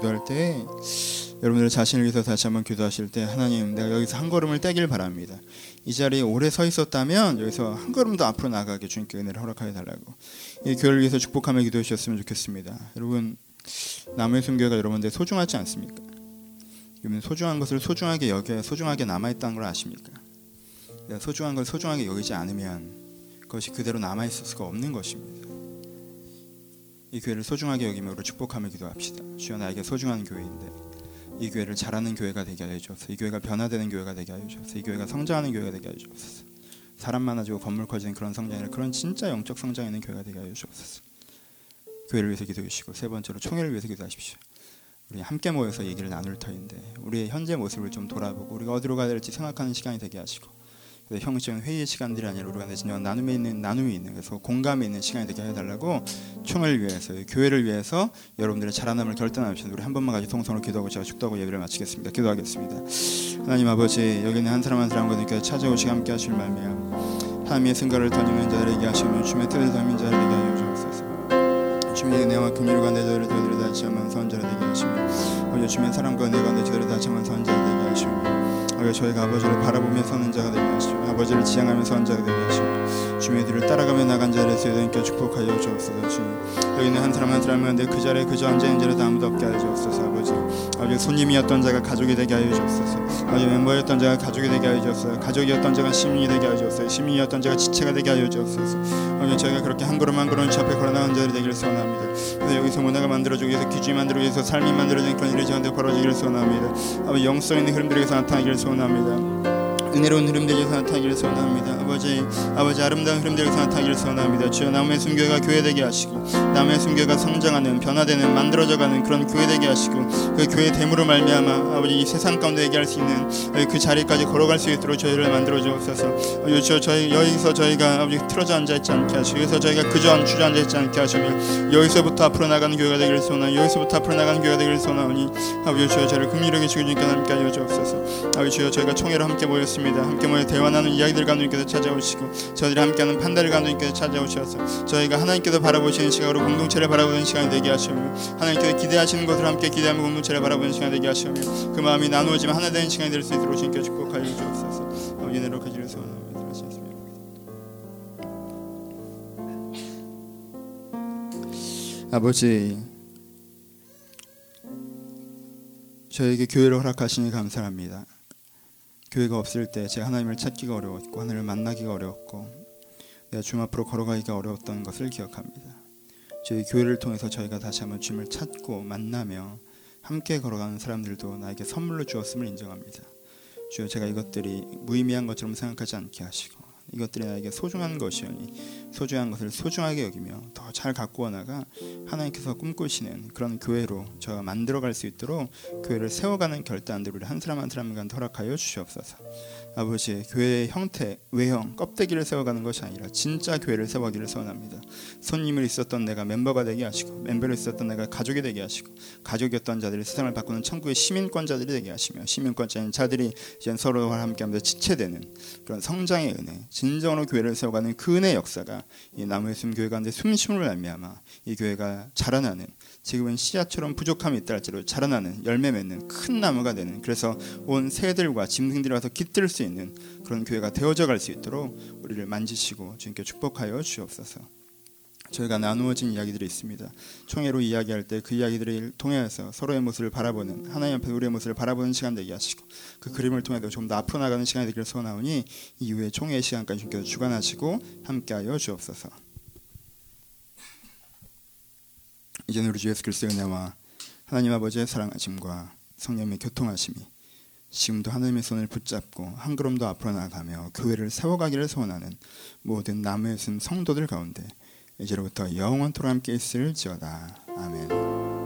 기도할 때 여러분들 자신을 위해서 다시 한번 기도하실 때 하나님 내가 여기서 한 걸음을 떼길 바랍니다. 이 자리에 오래 서 있었다면 여기서 한 걸음 더 앞으로 나가게 주님께 은혜를 허락하여 달라고 이 교회를 위해서 축복하며 기도해 주셨으면 좋겠습니다. 여러분 남의 순교가 여러분들 소중하지 않습니까? 여러분 소중한 것을 소중하게 여겨 소중하게 남아 있다는 걸 아십니까? 소중한 걸 소중하게 여기지 않으면 그것이 그대로 남아 있을 수가 없는 것입니다. 이 교회를 소중하게 우리 축복하며 기도합시다. 주여 나에게 소중한 교회인데 이 교회를 잘하는 교회가 되게 하여 주옵소서. 이 교회가 변화되는 교회가 되게 하여 주옵소서. 이 교회가 성장하는 교회가 되게 하여 주옵소서. 사람 많아지고 건물 커지는 그런 성장이 아니라 그런 진짜 영적 성장 있는 교회가 되게 하여 주옵소서. 교회를 위해서 기도해 주시고 세 번째로 총회를 위해서 기도하십시오. 우리 함께 모여서 얘기를 나눌 터인데 우리의 현재 모습을 좀 돌아보고 우리가 어디로 가야 될지 생각하는 시간이 되게 하시고 형식적인 회의 시간들이 아니라 우리가 진정한 나눔에 있는 나눔이 있는 그래서 공감이 있는 시간이 되게 해달라고 총을 위해서 교회를 위해서 여러분들의 자라남을 결단하십시오. 우리 한 번만 같이 통성으로 기도하고 제가 축도하고 예배를 마치겠습니다. 기도하겠습니다. 하나님 아버지 여기 있는 한 사람 한 사람과 님께 찾아오시고 함께 하실 말미암 하나님의 승가를 던지는 자들에게 하시며 주의 뜻을 던진 자들에게 하여 주옵소서. 주의 은혜와 긍휼과 내 저를 저들을 다시 한번 선자를 되게 하시며 주의 사랑과 은혜가 내 저들을 다시 한번 선자를 되게 하시며 아버 저희가 아버지를 바라보며 서는 자가 되게 하시고 아버지를 지향하며 서는 자가 되게 하시고 주의 뒤를 따라가며 나간 자를 세대님께 축복하여 주옵소서 주님. 여기는 한 사람 한 사람은 내그 자리에 그저 앉아있는 자리에 아무도 없게 하여 주옵소서 아버지 아버지 손님이었던 자가 가족이 되게 하여 주옵소서. 아버지 멤버였던 자가 가족이 되게 하여 주옵소서. 가족이었던 자가 시민이 되게 하여 주옵소서. 시민이었던 자가 지체가 되게 하여 주옵소서. 아버지 저희가 그렇게 한 걸음 한 걸음 주 앞에 걸어나간 자들이 되기를 소원합니다. 그래서 여기서 문화가 만들어지기 위해서 기준이 만들어지기 위해서 삶이 만들어지는 그런 일이 저한테 벌어지기를 소원합니다. 아버지 영성 있는 흐름들에서 나타나기를 소원합니다 은혜로운 흐름들에서 나타나기를 소원합니다. 아버지, 아버지 아름다운 흐름들에서 나타나기를 소원합니다. 주여 남의 순교가 교회 되게 하시고 남의 순교가 성장하는 변화되는 만들어져가는 그런 교회 되게 하시고 그 교회 됨으로 말미암아 아버지 이 세상 가운데 얘기할 수 있는 그 자리까지 걸어갈 수 있도록 저희를 만들어 주옵소서. 주여 저희 여기서 저희가 아버지 틀어져 앉아 있지 않게 하시고 여기서 저희가 그저 주저 앉아 있지 않게 하시며 여기서부터 앞으로 나가는 교회가 되기를 소원하니 여기서부터 앞으로 나가는 교회가 되기를 소원하니 아버지 주여 저를 긍휼하게 주시고 주님께 함께 하여 주옵소서. 아버지 주여 저희가 총회로 함께 모였습니다. 있습니다. 함께 모여 대화 나누는 이야기들 감독님께서 찾아오시고 저희들이 함께하는 판단을 감독님께서 찾아오셔서 저희가 하나님께서 바라보시는 시각으로 공동체를 바라보는 시간이 되게 하시며 하나님께서 기대하시는 것을 함께 기대하며 공동체를 바라보는 시간이 되게 하시며 그 마음이 나누어지면 하나 되는 시간이 될 수 있도록 주님께 축복하여 주옵소서. 아버지 은혜로 그지를 소원합니다. 아버지 저에게 교회를 허락하시니 감사합니다. 교회가 없을 때 제가 하나님을 찾기가 어려웠고 하나님을 만나기가 어려웠고 내가 주님 앞으로 걸어가기가 어려웠던 것을 기억합니다. 저희 교회를 통해서 저희가 다시 한번 주님을 찾고 만나며 함께 걸어가는 사람들도 나에게 선물로 주었음을 인정합니다. 주여 제가 이것들이 무의미한 것처럼 생각하지 않게 하시고 이것들이 나에게 소중한 것이오니 소중한 것을 소중하게 여기며 더 잘 가꾸어 나가 하나님께서 꿈꾸시는 그런 교회로 저가 만들어갈 수 있도록 교회를 세워가는 결단들을 한 사람 한 사람간 허락하여 주시옵소서. 아버지 교회의 형태, 외형, 껍데기를 세워가는 것이 아니라 진짜 교회를 세워기를 소원합니다. 손님을 있었던 내가 멤버가 되게 하시고 멤버를 있었던 내가 가족이 되게 하시고 가족이었던 자들이 세상을 바꾸는 천국의 시민권자들이 되게 하시며 시민권자인 자들이 이제 서로와 함께하면서 지체되는 그런 성장의 은혜, 진정으로 교회를 세워가는 그 은혜 역사가 이 나무의 숨 교회 가운데 숨심을 말미암아 이 교회가 자라나는 지금은 씨앗처럼 부족함이 있다 할지라도 자라나는 열매 맺는 큰 나무가 되는 그래서 온 새들과 짐승들이 와서 깃들 수 있는 그런 교회가 되어져 갈 수 있도록 우리를 만지시고 주님께 축복하여 주옵소서. 저희가 나누어진 이야기들이 있습니다. 총회로 이야기할 때 그 이야기들을 통해서 서로의 모습을 바라보는 하나님 앞에 우리의 모습을 바라보는 시간 되게 하시고 그 그림을 통해서 좀 더 앞으로 나가는 시간이 되기를 소원하오니 이후에 총회의 시간까지 주관하시고 함께하여 주옵소서. 이제는 우리 주 예수 그리스도의 은혜와 하나님 아버지의 사랑하심과 성령의 교통하심이 지금도 하나님의 손을 붙잡고 한 걸음 더 앞으로 나아가며 교회를 세워가기를 소원하는 모든 남의 숨 성도들 가운데 이제로부터 영원토록 함께 있을지어다. 아멘.